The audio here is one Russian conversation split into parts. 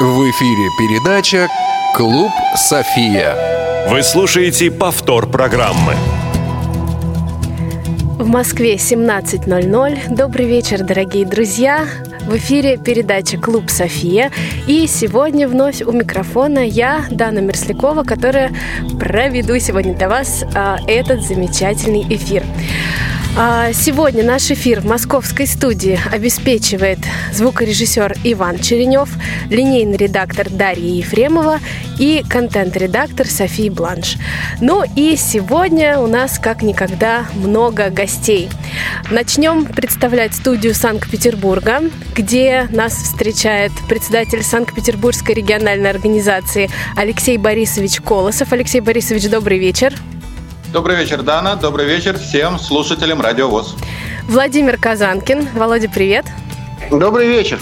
В эфире передача «Клуб София». Вы слушаете повтор программы. В Москве 17.00. Добрый вечер, дорогие друзья. В эфире передача «Клуб София». И сегодня вновь у микрофона я, Дана Мерслякова, которая проведу сегодня для вас а, этот замечательный эфир. А, сегодня наш эфир в московской студии обеспечивает звукорежиссер Иван Черенев, линейный редактор Дарья Ефремова и контент-редактор София Бланш. Ну и сегодня у нас как никогда много гостей. Начнем представлять студию Санкт-Петербурга, где нас встречает председатель Санкт-Петербургской региональной организации Алексей Борисович Колосов. Алексей Борисович, добрый вечер. Добрый вечер, Дана. Добрый вечер всем слушателям Радио ВОЗ. Владимир Казанкин. Володя, привет. Добрый вечер.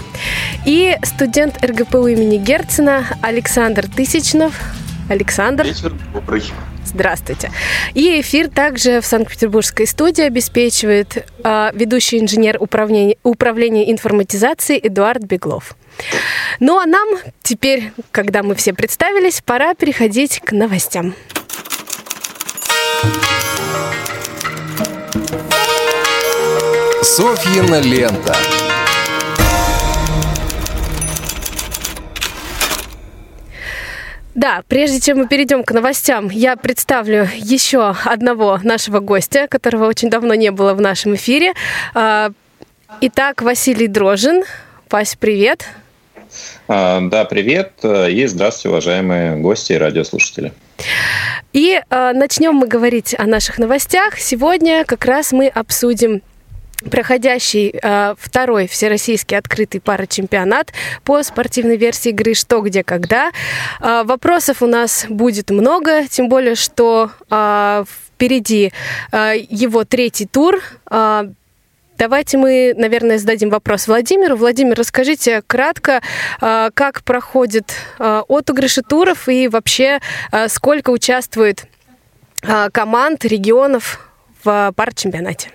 И студент РГПУ имени Герцена Александр Тысячнов. Александр. Вечер добрый. Здравствуйте. И эфир также в Санкт-Петербургской студии обеспечивает э, ведущий инженер управления, управления информатизации Эдуард Беглов. Ну а нам теперь, когда мы все представились, пора переходить к новостям. Софьина лента. Да, прежде чем мы перейдем к новостям, я представлю еще одного нашего гостя, которого очень давно не было в нашем эфире. А, итак, Василий Дрожин. Вась, привет. А, да, привет. И здравствуйте, уважаемые гости и радиослушатели. И э, начнем мы говорить о наших новостях. Сегодня как раз мы обсудим проходящий э, второй всероссийский открытый парачемпионат по спортивной версии игры «Что, где, когда». Э, вопросов у нас будет много, тем более, что э, впереди э, его третий тур. Э, Давайте мы, наверное, зададим вопрос Владимиру. Владимир, расскажите кратко, э, как проходит э, отыгрыши туров и вообще э, сколько участвует команд, регионов в парчемпионате?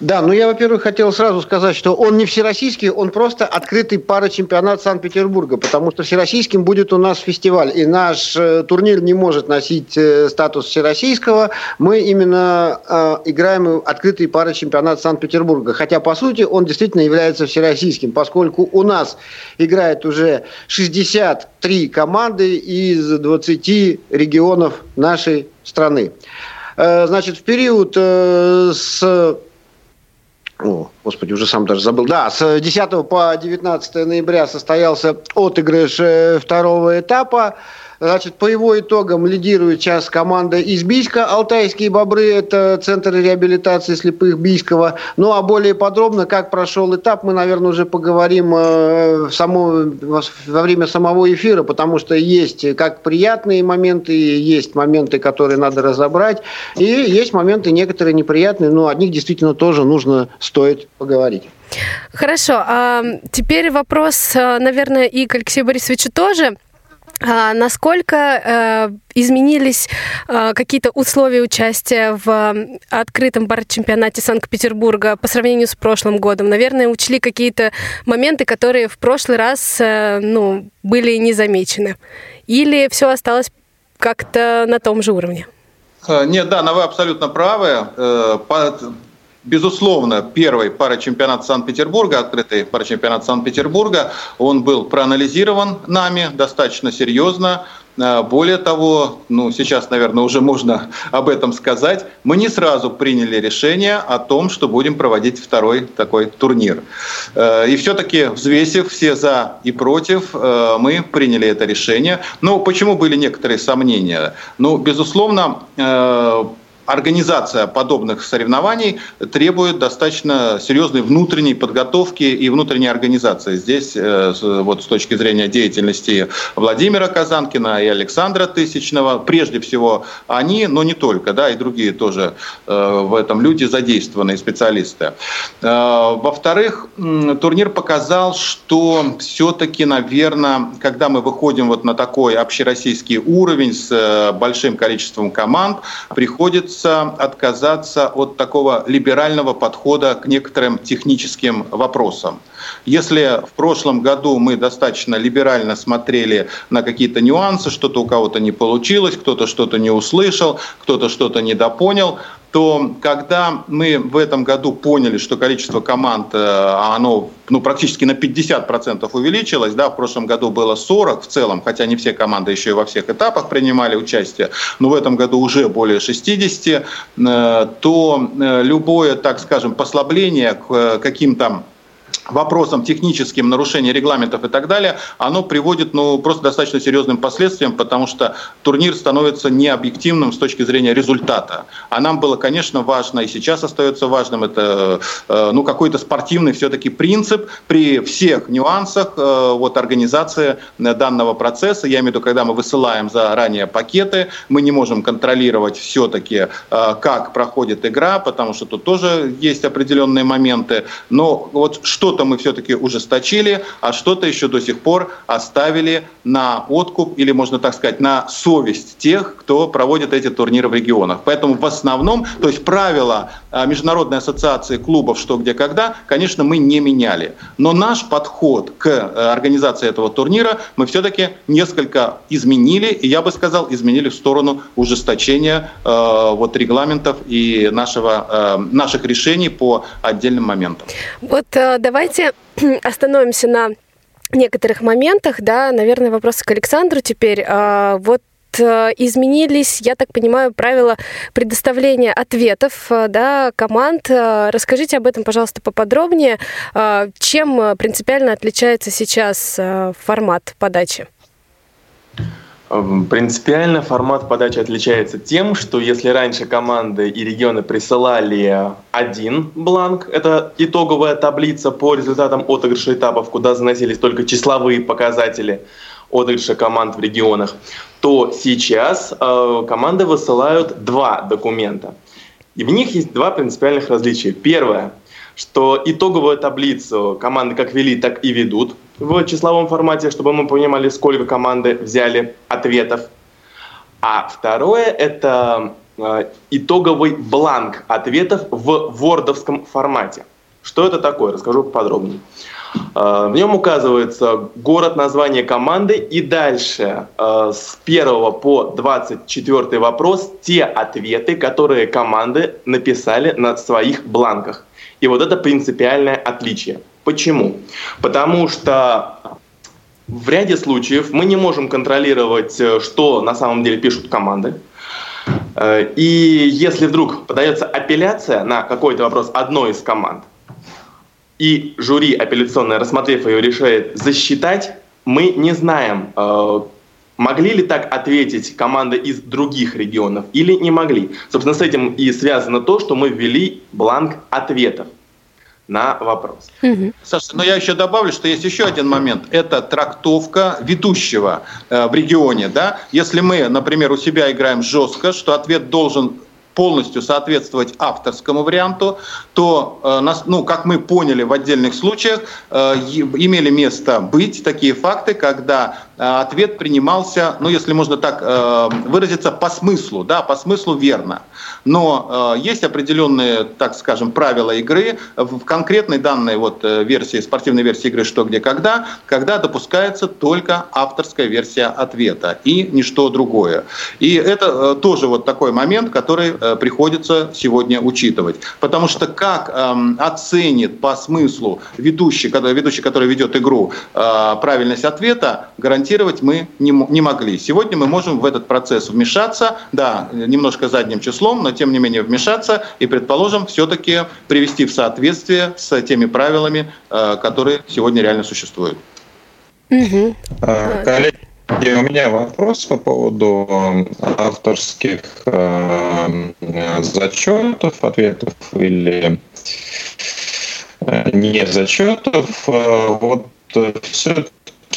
Да, ну я, во-первых, хотел сразу сказать, что он не всероссийский, он просто открытый парачемпионат Санкт-Петербурга, потому что всероссийским будет у нас фестиваль, и наш э, турнир не может носить э, статус всероссийского. Мы именно э, играем открытый парачемпионат Санкт-Петербурга, хотя, по сути, он действительно является всероссийским, поскольку у нас играет уже 63 команды из 20 регионов нашей страны. Э, значит, в период э, с о, господи, уже сам даже забыл. Да, с 10 по 19 ноября состоялся отыгрыш э, второго этапа. Значит, по его итогам лидирует сейчас команда из Бийска. Алтайские бобры – это центр реабилитации слепых Бийского. Ну, а более подробно, как прошел этап, мы, наверное, уже поговорим э, в само, во время самого эфира, потому что есть как приятные моменты, есть моменты, которые надо разобрать, и есть моменты некоторые неприятные, но о них действительно тоже нужно, стоит поговорить. Хорошо. А теперь вопрос, э, наверное, и к Алексею Борисовичу тоже. А насколько э, изменились э, какие-то условия участия в э, открытом чемпионате Санкт-Петербурга по сравнению с прошлым годом? Наверное, учли какие-то моменты, которые в прошлый раз э, ну, были не замечены. Или все осталось как-то на том же уровне? Э, нет, да, но вы абсолютно правы. Безусловно, первый парачемпионат Санкт-Петербурга, открытый парачемпионат Санкт-Петербурга, он был проанализирован нами достаточно серьезно. Э, более того, ну, сейчас, наверное, уже можно об этом сказать, мы не сразу приняли решение о том, что будем проводить второй такой турнир. Э, и все-таки, взвесив все за и против, э, мы приняли это решение. Но почему были некоторые сомнения? Ну, безусловно, организация подобных соревнований требует достаточно серьезной внутренней подготовки и внутренней организации. Здесь э, вот с точки зрения деятельности Владимира Казанкина и Александра Тысячного, прежде всего они, но не только, да, и другие тоже э, в этом люди задействованные специалисты. Э, во-вторых, турнир показал, что все-таки, наверное, когда мы выходим вот на такой общероссийский уровень с большим количеством команд, приходится хочется отказаться от такого либерального подхода к некоторым техническим вопросам. Если в прошлом году мы достаточно либерально смотрели на какие-то нюансы, что-то у кого-то не получилось, кто-то что-то не услышал, кто-то что-то недопонял, то когда мы в этом году поняли, что количество команд, э, оно ну, практически на 50% увеличилось, да, в прошлом году было 40 в целом, хотя не все команды еще и во всех этапах принимали участие, но в этом году уже более 60, э, то э, любое, так скажем, послабление к каким-то вопросам техническим, нарушения регламентов и так далее, оно приводит ну, просто достаточно серьезным последствиям, потому что турнир становится необъективным с точки зрения результата. А нам было, конечно, важно, и сейчас остается важным, это э, ну, какой-то спортивный все-таки принцип при всех нюансах э, вот, организации данного процесса. Я имею в виду, когда мы высылаем заранее пакеты, мы не можем контролировать все-таки, э, как проходит игра, потому что тут тоже есть определенные моменты. Но вот что что-то мы все-таки ужесточили, а что-то еще до сих пор оставили на откуп или, можно так сказать, на совесть тех, кто проводит эти турниры в регионах. Поэтому в основном, то есть правила а, Международной ассоциации клубов «Что, где, когда», конечно, мы не меняли. Но наш подход к э, организации этого турнира мы все-таки несколько изменили, и я бы сказал, изменили в сторону ужесточения э, вот, регламентов и нашего, э, наших решений по отдельным моментам. Вот давай Давайте остановимся на некоторых моментах, да, наверное, вопросы к Александру теперь. А, вот э, изменились, я так понимаю, правила предоставления ответов э, да, команд. Э, расскажите об этом, пожалуйста, поподробнее. Чем принципиально отличается сейчас формат подачи? Эм, принципиально формат подачи отличается тем, что если раньше команды и регионы присылали один бланк, это итоговая таблица по результатам отыгрыша этапов, куда заносились только числовые показатели отыгрыша команд в регионах, то сейчас э, команды высылают два документа. И в них есть два принципиальных различия. Первое – что итоговую таблицу команды как вели, так и ведут в числовом формате, чтобы мы понимали, сколько команды взяли ответов. А второе – это э, итоговый бланк ответов в вордовском формате. Что это такое? Расскажу подробнее. Э, в нем указывается город, название команды и дальше э, с 1 по 24 вопрос те ответы, которые команды написали на своих бланках. И вот это принципиальное отличие. Почему? Потому что в ряде случаев мы не можем контролировать, э, что на самом деле пишут команды. Э, и если вдруг подается апелляция на какой-то вопрос одной из команд, и жюри апелляционное, рассмотрев ее, решает засчитать, мы не знаем, э, могли ли так ответить команды из других регионов или не могли. Собственно, с этим и связано то, что мы ввели бланк ответов на вопрос. Угу. Саша, но я еще добавлю, что есть еще один момент. Это трактовка ведущего э, в регионе. Да? Если мы, например, у себя играем жестко, что ответ должен полностью соответствовать авторскому варианту, то, э, ну, как мы поняли в отдельных случаях, э, имели место быть такие факты, когда ответ принимался, ну, если можно так выразиться, по смыслу, да, по смыслу верно. Но есть определенные, так скажем, правила игры в конкретной данной вот версии, спортивной версии игры «Что, где, когда», когда допускается только авторская версия ответа и ничто другое. И это тоже вот такой момент, который Э, приходится сегодня учитывать. Потому что как эм, оценит по смыслу ведущий, когда, ведущий, который ведет игру, э, правильность ответа, гарантировать мы не, не могли. Сегодня мы можем в этот процесс вмешаться, да, немножко задним числом, но тем не менее вмешаться и, предположим, все-таки привести в соответствие с теми правилами, э, которые сегодня реально существуют. Угу. Коллеги, и у меня вопрос по поводу э, авторских э, зачетов, ответов или не зачетов. Вот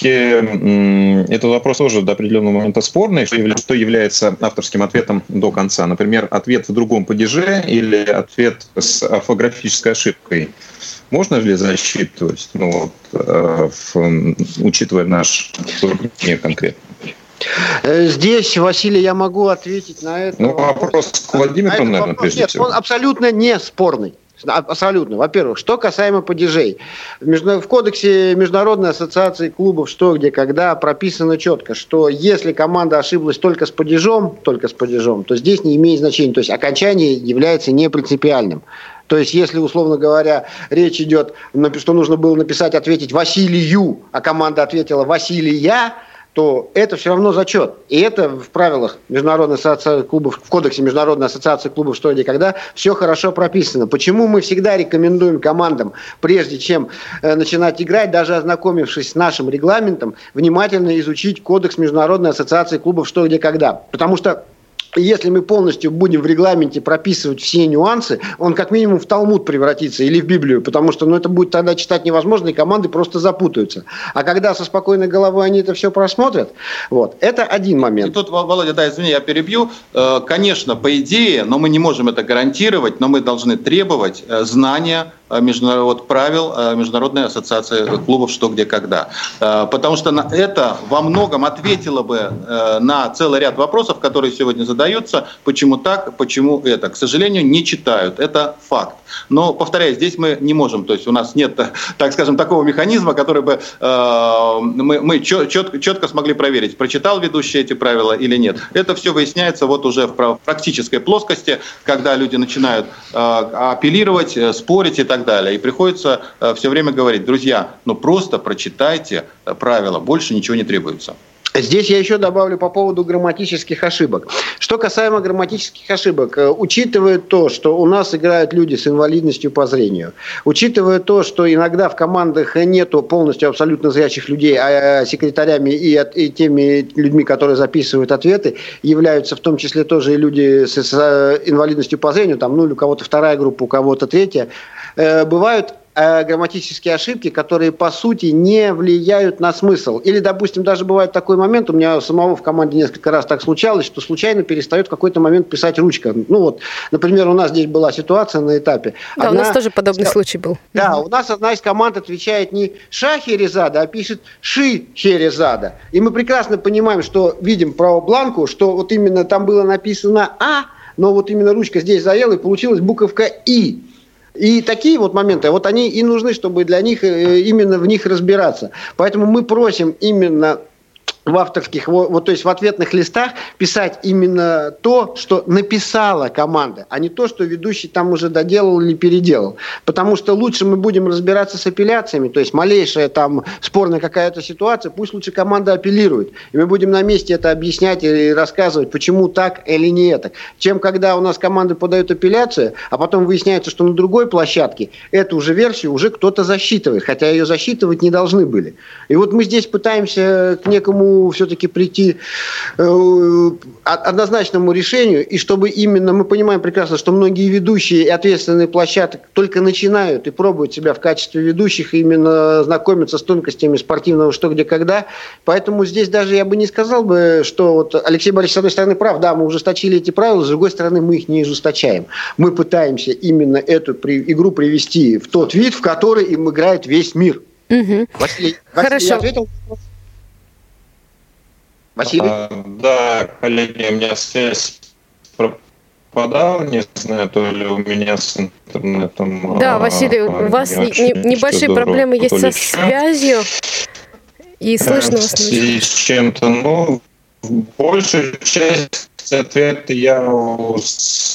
все-таки этот вопрос тоже до определенного момента спорный, что является авторским ответом до конца. Например, ответ в другом падеже или ответ с орфографической ошибкой. Можно ли засчитывать, ну, вот, э, в, учитывая наш турнир конкретно? Э, здесь, Василий, я могу ответить на это. Ну, вопрос к Владимиру, наверное, вопрос, прежде нет, всего. он абсолютно не спорный. Абсолютно. Во-первых, что касаемо падежей. В кодексе Международной ассоциации клубов «Что, где, когда» прописано четко, что если команда ошиблась только с падежом, только с падежом, то здесь не имеет значения. То есть окончание является не принципиальным. То есть, если, условно говоря, речь идет, что нужно было написать, ответить Василию, а команда ответила Василия, то это все равно зачет. И это в правилах Международной ассоциации клубов, в кодексе Международной ассоциации клубов «Что, где, когда» все хорошо прописано. Почему мы всегда рекомендуем командам, прежде чем э, начинать играть, даже ознакомившись с нашим регламентом, внимательно изучить кодекс Международной ассоциации клубов «Что, где, когда». Потому что если мы полностью будем в регламенте прописывать все нюансы, он как минимум в Талмуд превратится или в Библию, потому что ну, это будет тогда читать невозможно, и команды просто запутаются. А когда со спокойной головой они это все просмотрят, вот, это один момент. И тут, Володя, да, извини, я перебью. Э, конечно, по идее, но мы не можем это гарантировать, но мы должны требовать э, знания Э, международ, правил э, Международной ассоциации клубов «Что, где, когда». Э, потому что это во многом ответило бы на целый ряд вопросов, которые сегодня задаются. Почему так, почему это? К сожалению, не читают. Это факт. Но, повторяю, здесь мы не можем, то есть у нас нет, так скажем, такого механизма, который бы мы, мы четко, четко смогли проверить, прочитал ведущий эти правила или нет. Это все выясняется вот уже в практической плоскости, когда люди начинают апеллировать, спорить и так так далее. И приходится э, все время говорить, друзья, ну просто прочитайте э, правила, больше ничего не требуется. Здесь я еще добавлю по поводу грамматических ошибок. Что касаемо грамматических ошибок, э, учитывая то, что у нас играют люди с инвалидностью по зрению, учитывая то, что иногда в командах нету полностью абсолютно зрячих людей, а секретарями и, и теми людьми, которые записывают ответы, являются в том числе тоже и люди с, с инвалидностью по зрению, там, ну, у кого-то вторая группа, у кого-то третья, бывают Э, грамматические ошибки, которые по сути не влияют на смысл. Или, допустим, даже бывает такой момент, у меня самого в команде несколько раз так случалось, что случайно перестает в какой-то момент писать ручка. Ну вот, например, у нас здесь была ситуация на этапе. Да, одна... у нас тоже подобный случай был. Да, у нас одна из команд отвечает не Ша Херезада, а пишет Ши Херезада. И мы прекрасно понимаем, что видим право бланку, что вот именно там было написано А, но вот именно ручка здесь заела, и получилась буковка И. И такие вот моменты, вот они и нужны, чтобы для них э, именно в них разбираться. Поэтому мы просим именно в авторских, вот, то есть в ответных листах писать именно то, что написала команда, а не то, что ведущий там уже доделал или переделал. Потому что лучше мы будем разбираться с апелляциями, то есть малейшая там спорная какая-то ситуация, пусть лучше команда апеллирует. И мы будем на месте это объяснять и рассказывать, почему так или не это. Чем когда у нас команды подают апелляцию, а потом выясняется, что на другой площадке эту же версию уже кто-то засчитывает, хотя ее засчитывать не должны были. И вот мы здесь пытаемся к некому все-таки прийти э, однозначному решению, и чтобы именно, мы понимаем прекрасно, что многие ведущие и ответственные площадки только начинают и пробуют себя в качестве ведущих, именно знакомятся с тонкостями спортивного что, где, когда. Поэтому здесь даже я бы не сказал бы, что вот Алексей Борисович, с одной стороны, прав, да, мы ужесточили эти правила, с другой стороны, мы их не ужесточаем. Мы пытаемся именно эту игру привести в тот вид, в который им играет весь мир. Угу. Василий, Хорошо. Василий ответил? Василий? А, да, коллеги, у меня связь пропадала, не знаю, то ли у меня с интернетом. Да, а, Василий, у вас не, не, небольшие проблемы есть со связью, и слышно вас не с чем-то, ну, большую часть ответа я услышал.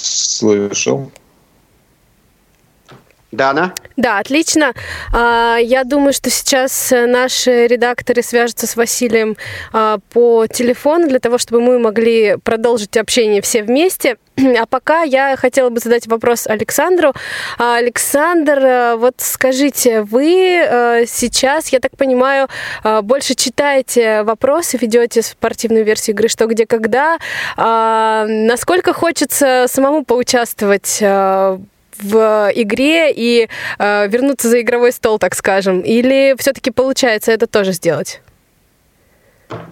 Дана? Да, отлично. А, я думаю, что сейчас наши редакторы свяжутся с Василием а, по телефону для того, чтобы мы могли продолжить общение все вместе. А пока я хотела бы задать вопрос Александру. А, Александр, вот скажите, вы сейчас, я так понимаю, больше читаете вопросы, ведете спортивную версию игры «Что, где, когда». Насколько хочется самому поучаствовать в игре и э, вернуться за игровой стол, так скажем? Или все-таки получается это тоже сделать?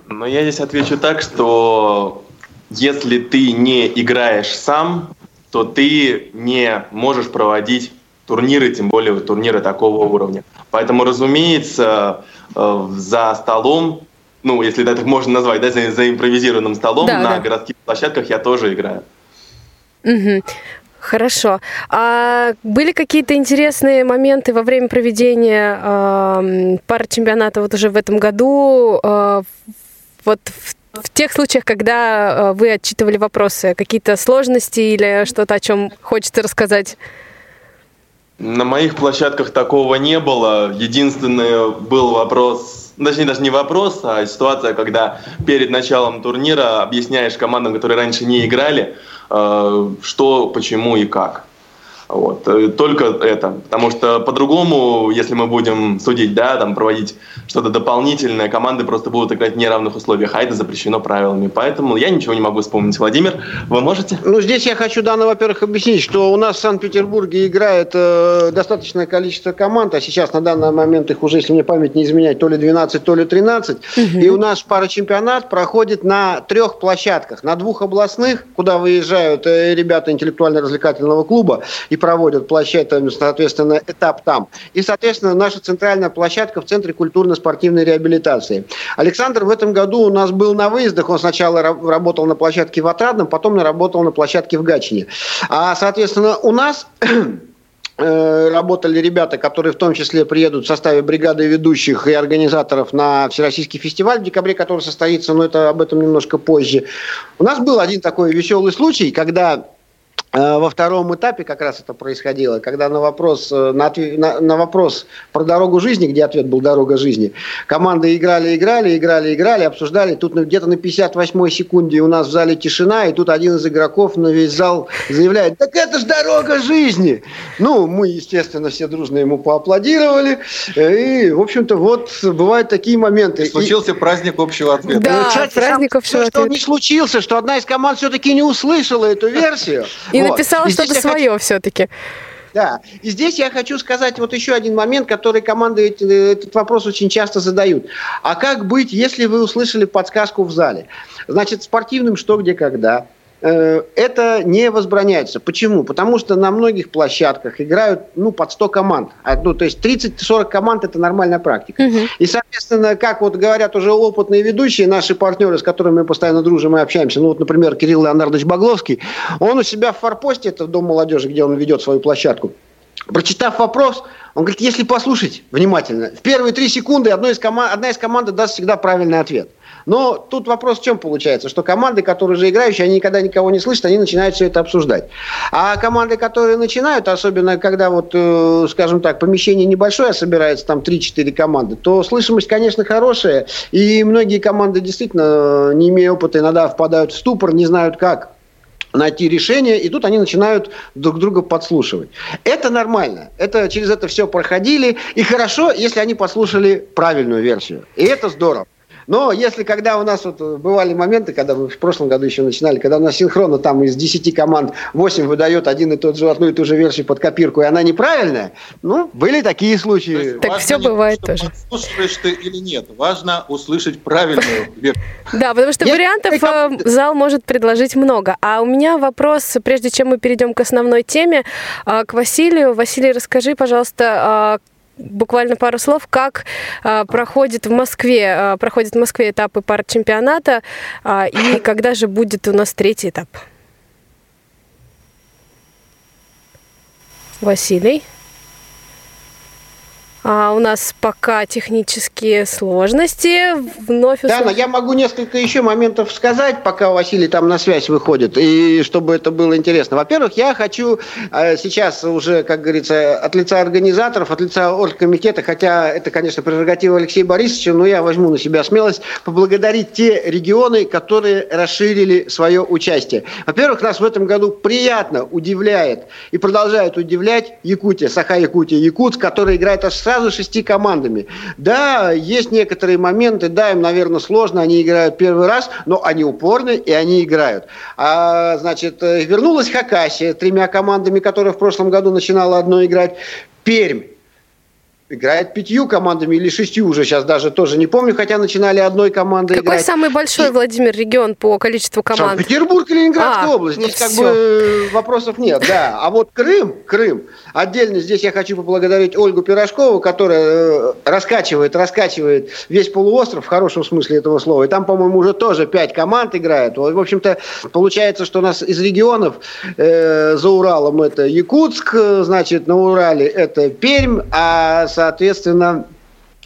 Ну, я здесь отвечу так, что если ты не играешь сам, то ты не можешь проводить турниры, тем более турниры такого уровня. Поэтому, разумеется, э, за столом ну, если это так можно назвать, да, за, за импровизированным столом Да, на да. городских площадках я тоже играю. Мгм. Хорошо. А были какие-то интересные моменты во время проведения э, пары чемпионата вот уже в этом году? э, вот в, в тех случаях, когда э, вы отчитывали вопросы, какие-то сложности или что-то, о чем хочется рассказать? На моих площадках такого не было. Единственный был вопрос, точнее даже не вопрос, а ситуация, когда перед началом турнира объясняешь командам, которые раньше не играли, э, что, почему и как. Вот. э, Только это. Потому что по-другому, если мы будем судить, да, там проводить что-то дополнительное, команды просто будут играть в неравных условиях, а это запрещено правилами. Поэтому я ничего не могу вспомнить. Владимир, вы можете? Ну, здесь я хочу, Дана, во-первых, объяснить, что у нас в Санкт-Петербурге играет э, достаточное количество команд, а сейчас на данный момент их уже, если мне память не изменяет, то ли 12, то ли 13. И у нас парачемпионат проходит на трех площадках. На двух областных, куда выезжают э, ребята интеллектуально-развлекательного клуба и проводят площадку, соответственно, этап там. И, соответственно, наша центральная площадка в Центре культурно-спортивной реабилитации. Александр в этом году у нас был на выездах. Он сначала ра- работал на площадке в Отрадном, потом работал на площадке в Гатчине. А, соответственно, у нас э, работали ребята, которые в том числе приедут в составе бригады ведущих и организаторов на Всероссийский фестиваль в декабре, который состоится, но это об этом немножко позже. У нас был один такой веселый случай, когда во втором этапе как раз это происходило, когда на вопрос, э, на, на- на вопрос про дорогу жизни, где ответ был дорога жизни, команды играли, играли, играли, играли, обсуждали. Тут где-то на 58-й секунде у нас в зале тишина, и тут один из игроков на весь зал заявляет, так это ж дорога жизни. Ну, мы, естественно, все дружно ему поаплодировали. Э, И, в общем-то, вот бывают такие моменты. И- Случился праздник общего ответа. Да, Э, кстати, праздник общего что он ответа. не случился, что одна из команд все-таки не услышала эту версию. И Вот. написала что-то я хочу- свое все-таки. Да, и здесь я хочу сказать вот еще один момент, который команды эти- этот вопрос очень часто задают. А как быть, если вы услышали подсказку в зале? Значит, спортивным что, где, когда. Э, Это не возбраняется. Почему? Потому что на многих площадках играют ну, под 100 команд. Ну, то есть 30-40 команд – это нормальная практика. И, соответственно, как вот говорят уже опытные ведущие, наши партнеры, с которыми мы постоянно дружим и общаемся, ну вот, например, Кирилл Леонардович Багловский, он у себя в форпосте, это Дом молодежи, где он ведет свою площадку, Прочитав вопрос, он говорит, если послушать внимательно, в первые три секунды одной из кома- одна из команд даст всегда правильный ответ. Но тут вопрос в чем получается? Что команды, которые уже играющие, они никогда никого не слышат, они начинают все это обсуждать. А команды, которые начинают, особенно когда вот, э, скажем так, помещение небольшое, а собирается там 3-4 команды, то слышимость, конечно, хорошая. И многие команды действительно, э, не имея опыта, иногда впадают в ступор, не знают как найти решение, и тут они начинают друг друга подслушивать. Это нормально. Это, через это все проходили. И хорошо, если они послушали правильную версию. И это здорово. Но если когда у нас вот бывали моменты, когда мы в прошлом году еще начинали, когда у нас синхронно там из 10 команд 8 выдает один и тот же, одну и ту же версию под копирку, и она неправильная, ну, были такие То случаи. есть Так не то, бывает что тоже. Подслушиваешь ты или нет. Важно услышать правильную версию. Да, потому что вариантов э, зал может предложить много. А у меня вопрос, прежде чем мы перейдем к основной теме, э, к Василию. Василий, расскажи, пожалуйста, э, буквально пару слов, как э, проходит в Москве, э, проходят в Москве этапы пар чемпионата, э, и когда же будет у нас третий этап? Василий. А у нас пока технические сложности. Вновь Да, но я могу несколько еще моментов сказать, пока Василий там на связь выходит, и чтобы это было интересно. Во-первых, я хочу э, сейчас уже, как говорится, от лица организаторов, от лица оргкомитета, хотя это, конечно, прерогатива Алексея Борисовича, но я возьму на себя смелость поблагодарить те регионы, которые расширили свое участие. Во-первых, нас в этом году приятно удивляет и продолжает удивлять Якутия, Саха-Якутия, Якутск, который играет аж сразу шести командами. Да, есть некоторые моменты, да, им, наверное, сложно, они играют первый раз, но они упорны и они играют. А, значит, э, вернулась Хакасия тремя командами, которая в прошлом году начинала одной играть. Пермь играет пятью командами или шестью уже сейчас даже тоже не помню, хотя начинали одной командой Какой играть. самый большой, Владимир, регион по количеству команд? Санкт-Петербург и Ленинградская А, область. ну Здесь как всё. бы вопросов нет, да. А вот Крым, Крым, отдельно здесь я хочу поблагодарить Ольгу Пирожкову, которая э, раскачивает, раскачивает весь полуостров в хорошем смысле этого слова. И там, по-моему, уже тоже пять команд играет. В общем-то, получается, что у нас из регионов э, за Уралом это Якутск, э, значит, на Урале это Пермь, а, соответственно,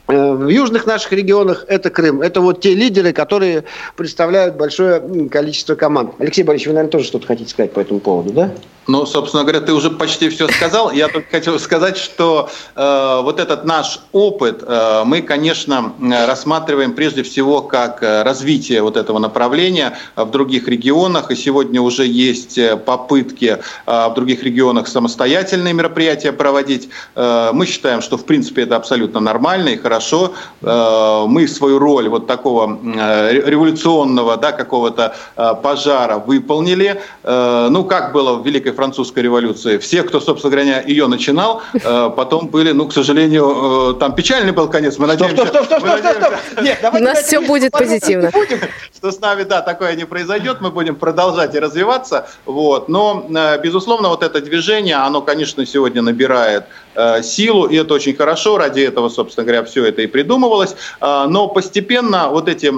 Э, В южных наших регионах это Крым. Это вот те лидеры, которые представляют большое количество команд. Алексей Борисович, вы, наверное, тоже что-то хотите сказать по этому поводу, да? Ну, собственно говоря, ты уже почти все сказал. Я только хотел сказать, что э, вот этот наш опыт э, мы, конечно, рассматриваем прежде всего как э, развитие вот этого направления э, в других регионах. И сегодня уже есть э, попытки э, в других регионах самостоятельные мероприятия проводить. Э, мы считаем, что в принципе это абсолютно нормально и хорошо. Э, мы свою роль вот такого э, ре- революционного, да, какого-то э, пожара выполнили. Э, ну, как было в Великой Французской революции. Все, кто, собственно говоря, ее начинал, э, потом были, ну, к сожалению, э, там печальный был конец. Мы Стоп, надеемся... стоп, стоп, стоп, мы стоп, стоп, стоп. надеемся- Нет, давайте У нас не будет позитивно. будем. что с нами, да, такое не произойдет, мы будем продолжать и развиваться, вот, но, э, безусловно, вот это движение, оно, конечно, сегодня набирает э, силу, и это очень хорошо, ради этого, собственно говоря, все это и придумывалось, Э, но постепенно вот эти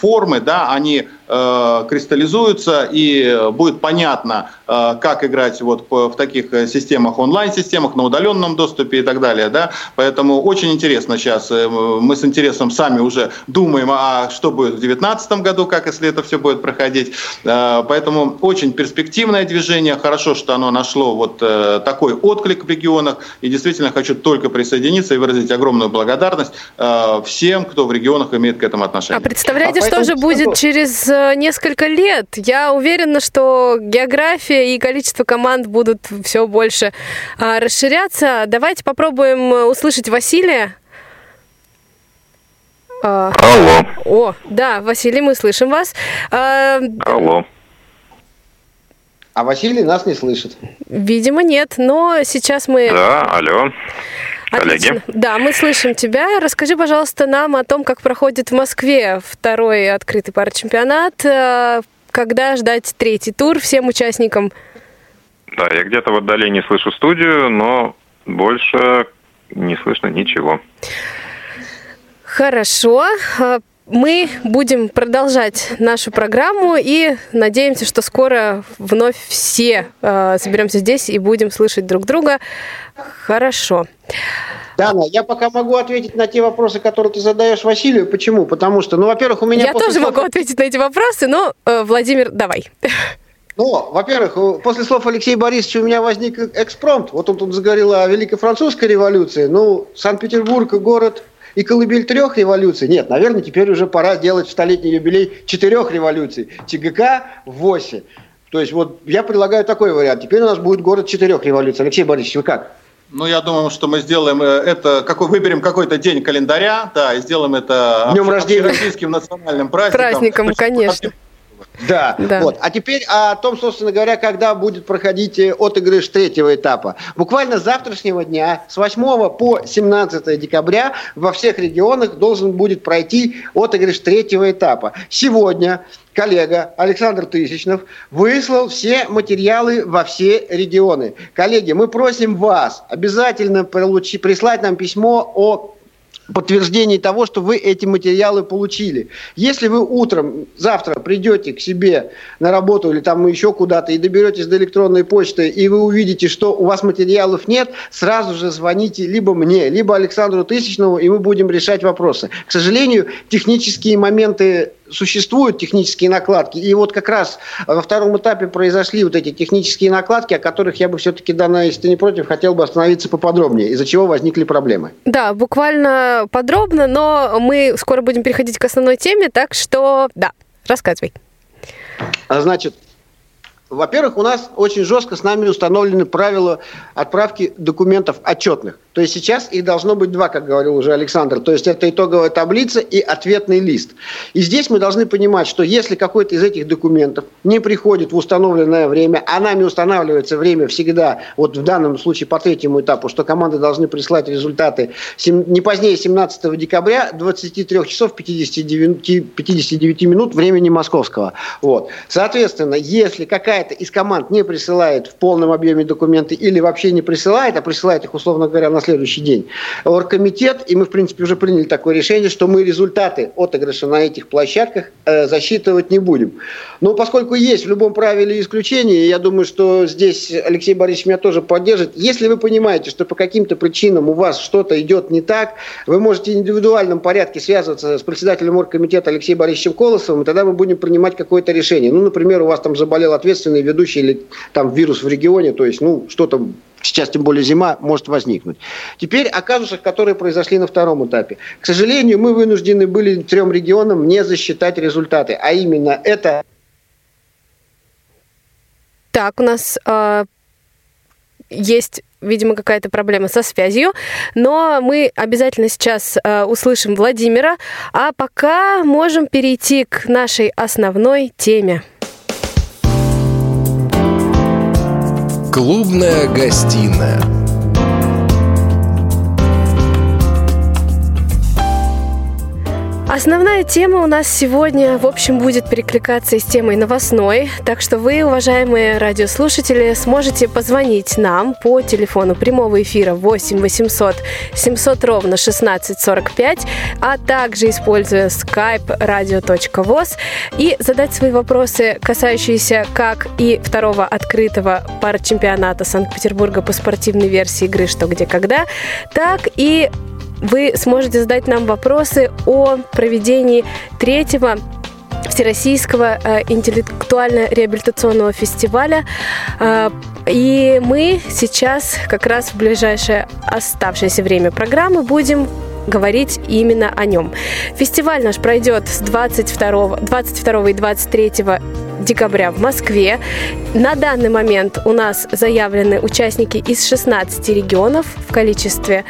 формы, да, они э, кристаллизуются, и будет понятно, как играть вот в таких системах, онлайн-системах, на удаленном доступе и так далее, да, поэтому очень интересно сейчас, мы с интересом сами уже думаем, а что будет в 2019 году, как если это все будет проходить, поэтому очень перспективное движение, хорошо, что оно нашло вот такой отклик в регионах, и действительно хочу только присоединиться и выразить огромную благодарность э, всем, кто в регионах имеет к этому А отношение. представляете, А что же будет что? через э, несколько лет? Я уверена, что география и количество команд будут все больше а, расширяться. Давайте попробуем э, услышать Василия. А, Алло, О, да, Василий, мы слышим вас. А, алло. А Василий нас не слышит. Видимо, нет, но сейчас мы... Да, алло. Отлично. Коллеги. Да, мы слышим тебя. Расскажи, пожалуйста, нам о том, как проходит в Москве второй открытый парачемпионат. Э, Когда ждать третий тур всем участникам? Да, я где-то в отдалении слышу студию, но больше не слышно ничего. Хорошо. Мы будем продолжать нашу программу и надеемся, что скоро вновь все э, соберемся здесь и будем слышать друг друга. Хорошо. Дана, я пока могу ответить на те вопросы, которые ты задаешь Василию. Почему? Потому что, ну, во-первых, у меня... Я тоже слов- могу ответить на эти вопросы, но, э, Владимир, давай. Ну, во-первых, после слов Алексея Борисовича у меня возник экспромт. Вот он тут заговорил о Великой Французской революции. Ну, Санкт-Петербург – город и колыбель трех революций. Нет, наверное, теперь уже пора делать в столетний юбилей четырех революций. ЧГК – восемь. То есть вот я предлагаю такой вариант. Теперь у нас будет город четырех революций. Алексей Борисович, вы как? Ну, я думаю, что мы сделаем э, это, какой, выберем какой-то день календаря, да, и сделаем это Днем рождения. российским национальным праздником. Праздником, конечно. Да, Да. вот. А теперь о том, собственно говоря, когда будет проходить э, отыгрыш третьего этапа. Буквально с завтрашнего дня, с 8 по 17 декабря во всех регионах должен будет пройти отыгрыш третьего этапа. Сегодня коллега Александр Тысячнов выслал все материалы во все регионы. Коллеги, мы просим вас обязательно прислать нам письмо о подтверждении того, что вы эти материалы получили. Если вы утром, завтра придете к себе на работу или там еще куда-то и доберетесь до электронной почты, и вы увидите, что у вас материалов нет, сразу же звоните либо мне, либо Александру Тысячнову, и мы будем решать вопросы. К сожалению, технические моменты существуют технические накладки. И вот как раз во втором этапе произошли вот эти технические накладки, о которых я бы все-таки, Дана, если ты не против, хотел бы остановиться поподробнее, из-за чего возникли проблемы. Да, буквально подробно, но мы скоро будем переходить к основной теме, так что да, рассказывай. А, Значит, во-первых, у нас очень жестко с нами установлены правила отправки документов отчетных. То есть сейчас их должно быть два, как говорил уже Александр. То есть это итоговая таблица и ответный лист. И здесь мы должны понимать, что если какой-то из этих документов не приходит в установленное время, а нами устанавливается время всегда, вот в данном случае по третьему этапу, что команды должны прислать результаты не позднее 17 декабря 23 часов 59, 59 минут времени московского. Вот. Соответственно, если какая-то из команд не присылает в полном объеме документы или вообще не присылает, а присылает их, условно говоря, на следующий день. Оргкомитет, и мы, в принципе, уже приняли такое решение, что мы результаты отыгрыша на этих площадках э, засчитывать не будем. Но поскольку есть в любом правиле исключение, я думаю, что здесь Алексей Борисович меня тоже поддержит. Если вы понимаете, что по каким-то причинам у вас что-то идет не так, вы можете в индивидуальном порядке связываться с председателем оргкомитета Алексеем Борисовичем Колосовым, и тогда мы будем принимать какое-то решение. Ну, например, у вас там заболел ответственный ведущий или там вирус в регионе, то есть, ну, что-то сейчас тем более зима, может возникнуть. Теперь о казусах, которые произошли на втором этапе. К сожалению, мы вынуждены были трем регионам не засчитать результаты, а именно это... Так, у нас э, есть видимо, какая-то проблема со связью, но мы обязательно сейчас э, услышим Владимира, а пока можем перейти к нашей основной теме. Клубная гостиная. Основная тема у нас сегодня, в общем, будет перекликаться с темой новостной, так что вы, уважаемые радиослушатели, сможете позвонить нам по телефону прямого эфира 8 800 700 ровно 1645, а также используя skype radio.voz и задать свои вопросы, касающиеся как и второго открытого парачемпионата Санкт-Петербурга по спортивной версии игры «Что, где, когда», так и вы сможете задать нам вопросы о проведении третьего Всероссийского э, интеллектуально-реабилитационного фестиваля. Э, и мы сейчас как раз в ближайшее оставшееся время программы будем говорить именно о нем. Фестиваль наш пройдет с 22, 22 и 23 декабря в Москве. На данный момент у нас заявлены участники из 16 регионов в количестве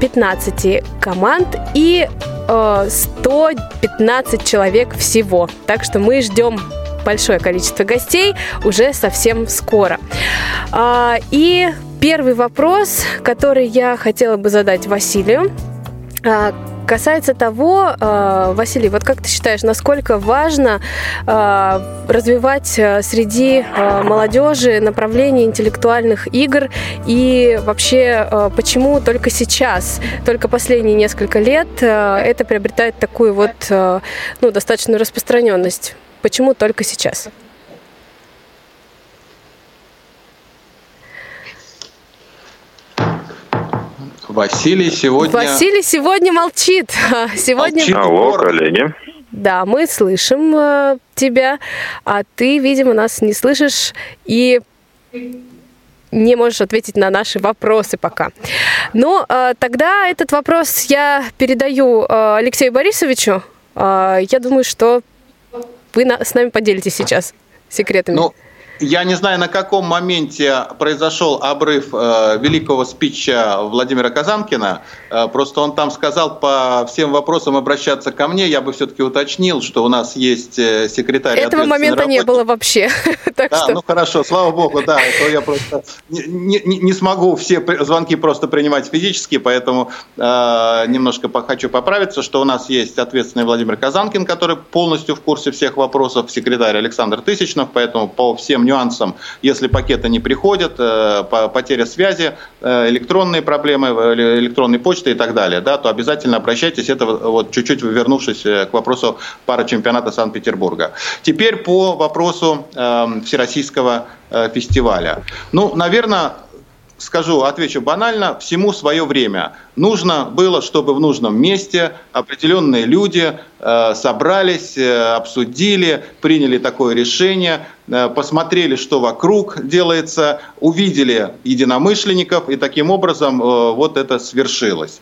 15 а, команд и 115 а, человек всего. Так что мы ждем большое количество гостей уже совсем скоро. А, и первый вопрос, который я хотела бы задать Василию, Касается того, э, Василий, вот как ты считаешь, насколько важно э, развивать э, среди молодежи направление интеллектуальных игр и вообще почему только сейчас, только последние несколько лет это приобретает такую вот ну, достаточную распространенность? Почему только сейчас? Василий сегодня... Василий сегодня молчит. Сегодня... Молчит Алло, коллеги. Да, мы слышим э, тебя, а ты, видимо, нас не слышишь и не можешь ответить на наши вопросы пока. Но э, тогда этот вопрос я передаю э, Алексею Борисовичу. Э, я думаю, что вы на, с нами поделитесь сейчас секретами. Ну, я не знаю, на каком моменте произошел обрыв э, великого спича Владимира Казанкина. Э, просто он там сказал по всем вопросам обращаться ко мне. Я бы все-таки уточнил, что у нас есть э, секретарь. Этого момента не было вообще. да, что... ну хорошо, слава богу, да. То я просто не, не, не смогу все звонки просто принимать физически, поэтому э, немножко хочу поправиться, что у нас есть ответственный Владимир Казанкин, который полностью в курсе всех вопросов, секретарь Александр Тысячнов, поэтому по всем нюансам, если пакеты не приходят, э, потеря связи, э, электронные проблемы, э, электронной почты и так далее, да, то обязательно обращайтесь. Это вот чуть-чуть вернувшись к вопросу пара чемпионата Санкт-Петербурга. Теперь по вопросу Всероссийского фестиваля. Ну, наверное, скажу, отвечу банально, всему свое время. Нужно было, чтобы в нужном месте определенные люди собрались, э, обсудили, приняли такое решение. э, посмотрели, что вокруг делается, увидели единомышленников, и таким образом вот это свершилось.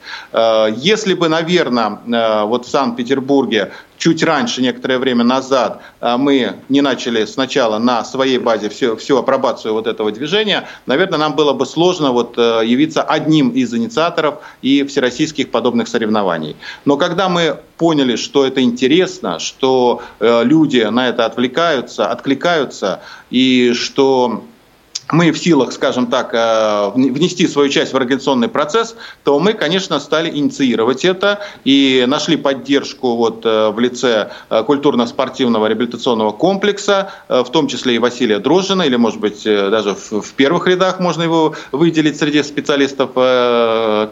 Если бы, наверное, вот в Санкт-Петербурге чуть раньше, некоторое время назад, мы не начали сначала на своей базе всю, всю апробацию вот этого движения, наверное, нам было бы сложно вот э, явиться одним из инициаторов и всероссийских подобных соревнований. Но когда мы поняли, что это интересно, что э, люди на это отвлекаются, откликаются, и что мы в силах, скажем так, э, внести свою часть в организационный процесс, то мы, конечно, стали инициировать это и нашли поддержку вот э, в лице э, культурно-спортивного реабилитационного комплекса, в том числе и Василия Дрожжина, или, может быть, даже в первых рядах можно его выделить среди специалистов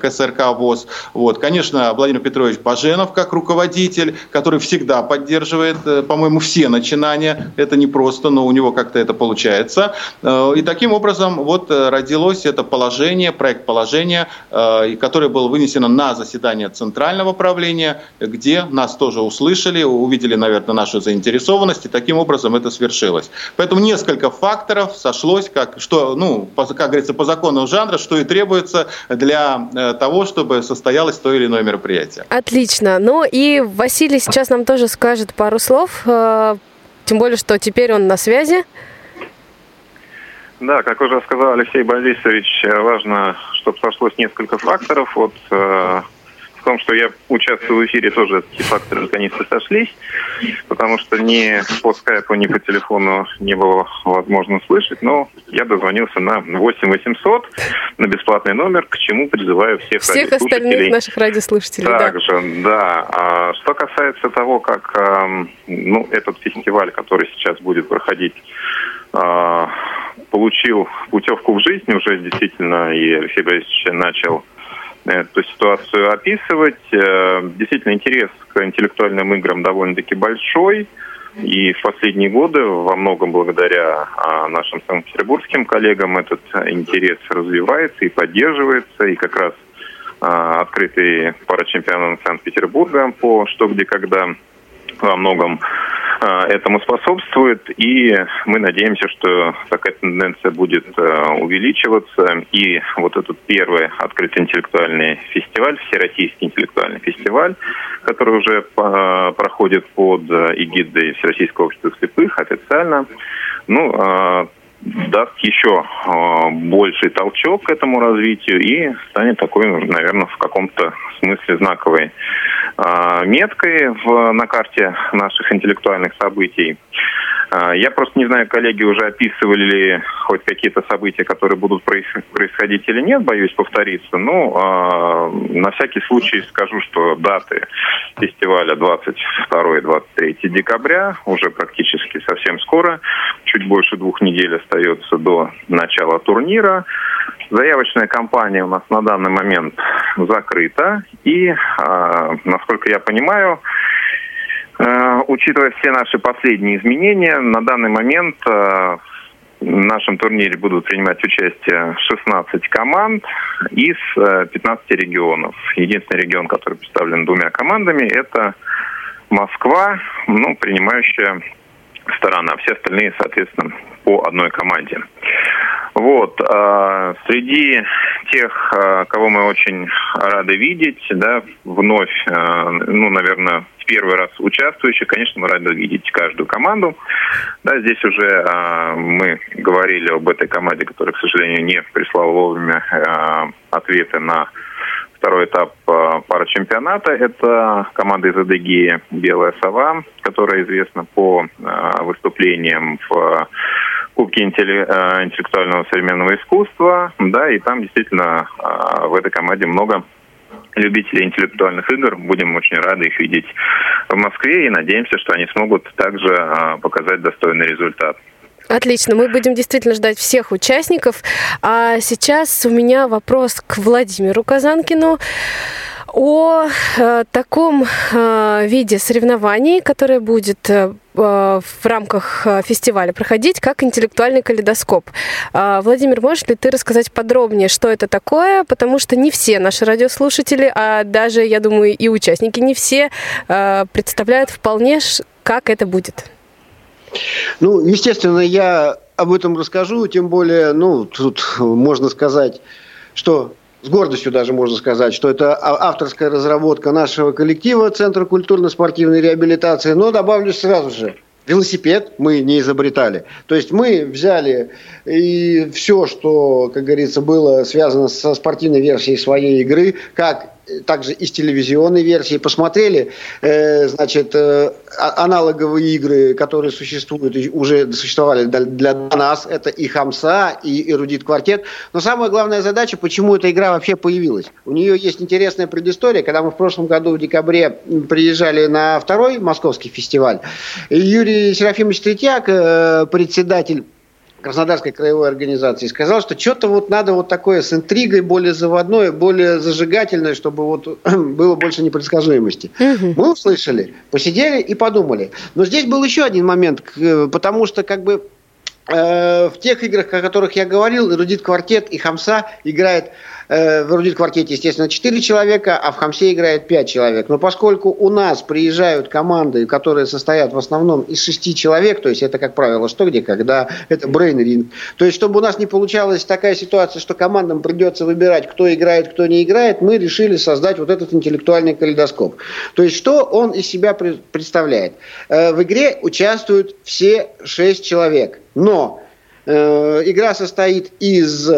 КСРК ВОЗ. Вот. Конечно, Владимир Петрович Баженов как руководитель, который всегда поддерживает, по-моему, все начинания. Это не просто, но у него как-то это получается. И таким таким образом вот э, родилось это положение, проект положения, э, которое было вынесено на заседание Центрального правления, где нас тоже услышали, увидели, наверное, нашу заинтересованность, и таким образом это свершилось. Поэтому несколько факторов сошлось, как, что, ну, по, как говорится, по закону жанра, что и требуется для э, того, чтобы состоялось то или иное мероприятие. Отлично. Ну и Василий сейчас нам тоже скажет пару слов, тем более, что теперь он на связи. Да, как уже сказал Алексей Борисович, э, важно, чтобы сошлось несколько факторов. Вот э, в том, что я участвую в эфире, тоже эти факторы наконец-то сошлись, потому что ни по скайпу, ни по телефону не было возможно слышать, но я дозвонился на 8 800 на бесплатный номер, к чему призываю всех Всех остальных наших радиослушателей, Также, да. да. А что касается того, как э, ну, этот фестиваль, который сейчас будет проходить а, получил путевку в жизнь уже действительно, и Алексей Борисович начал эту ситуацию описывать. Э, действительно, интерес к интеллектуальным играм довольно-таки большой. И в последние годы, во многом благодаря а, нашим санкт-петербургским коллегам, этот интерес развивается и поддерживается. И как раз а, открытый парачемпионат Санкт-Петербурга по «Что, где, когда» во многом этому способствует, и мы надеемся, что такая тенденция будет а, увеличиваться, и вот этот первый открытый интеллектуальный фестиваль, Всероссийский интеллектуальный фестиваль, который уже а, проходит под эгидой Всероссийского общества слепых официально, ну, даст еще больший толчок к этому развитию и станет такой, наверное, в каком-то смысле знаковой а, меткой в, на карте наших интеллектуальных событий. А, я просто не знаю, коллеги уже описывали ли хоть какие-то события, которые будут происходить или нет, боюсь повториться. Но э, на всякий случай скажу, что даты фестиваля 22-23 декабря уже практически совсем скоро. Чуть больше двух недель остается до начала турнира. Заявочная кампания у нас на данный момент закрыта. И, э, насколько я понимаю, э, учитывая все наши последние изменения, на данный момент э, в нашем турнире будут принимать участие 16 команд из 15 регионов. Единственный регион, который представлен двумя командами, это Москва, ну, принимающая сторона. Все остальные, соответственно, по одной команде. Вот. А, среди тех, а, кого мы очень рады видеть, да, вновь, а, ну, наверное, в первый раз участвующих, конечно, мы рады видеть каждую команду. Да, здесь уже а, мы говорили об этой команде, которая, к сожалению, не прислала вовремя а, ответы на второй этап э, парачемпионата. Это команда из Адыгеи «Белая сова», которая известна по э, выступлениям в Кубке э, интеллектуального современного искусства. Да, и там действительно в этой команде много любителей интеллектуальных игр. Будем очень рады их видеть в Москве и надеемся, что они смогут также показать достойный результат. Отлично, мы будем действительно ждать всех участников. А сейчас у меня вопрос к Владимиру Казанкину о э, таком э, виде соревнований, которое будет э, в рамках э, фестиваля проходить, как интеллектуальный калейдоскоп. Э, Владимир, можешь ли ты рассказать подробнее, что это такое? Потому что не все наши радиослушатели, а даже, я думаю, и участники не все э, представляют вполне, как это будет. Ну, естественно, я об этом расскажу, тем более, ну, тут можно сказать, что с гордостью даже можно сказать, что это а, авторская разработка нашего коллектива Центра культурно-спортивной реабилитации. Но добавлю сразу же, велосипед мы не изобретали. То есть мы взяли и все, что, как говорится, было связано со спортивной версией своей игры, как также из телевизионной версии, посмотрели, э, значит, э, а, аналоговые игры, которые существуют, уже существовали для, для нас, это и Хамса, и Эрудит Квартет. Но самая главная задача, почему эта игра вообще появилась. У нее есть интересная предыстория. Когда мы в прошлом году в декабре приезжали на второй московский фестиваль, Юрий Серафимович Третьяк, э, председатель Краснодарской краевой организации, сказал, что что-то вот надо вот такое с интригой, более заводное, более зажигательное, чтобы вот было больше непредсказуемости. Угу. Мы услышали, посидели и подумали. Но здесь был еще один момент, потому что как бы э, в тех играх, о которых я говорил, Эрудит Квартет и Хамса играет Э, в Эрудит-квартете, естественно, 4 человека, а в Хамсе играет 5 человек. Но поскольку у нас приезжают команды, которые состоят в основном из 6 человек, то есть это, как правило, что где, когда это брейн-ринг, то есть чтобы у нас не получалась такая ситуация, что командам придется выбирать, кто играет, кто не играет, мы решили создать вот этот интеллектуальный калейдоскоп. То есть что он из себя представляет? Э, в игре участвуют все 6 человек, но э, игра состоит из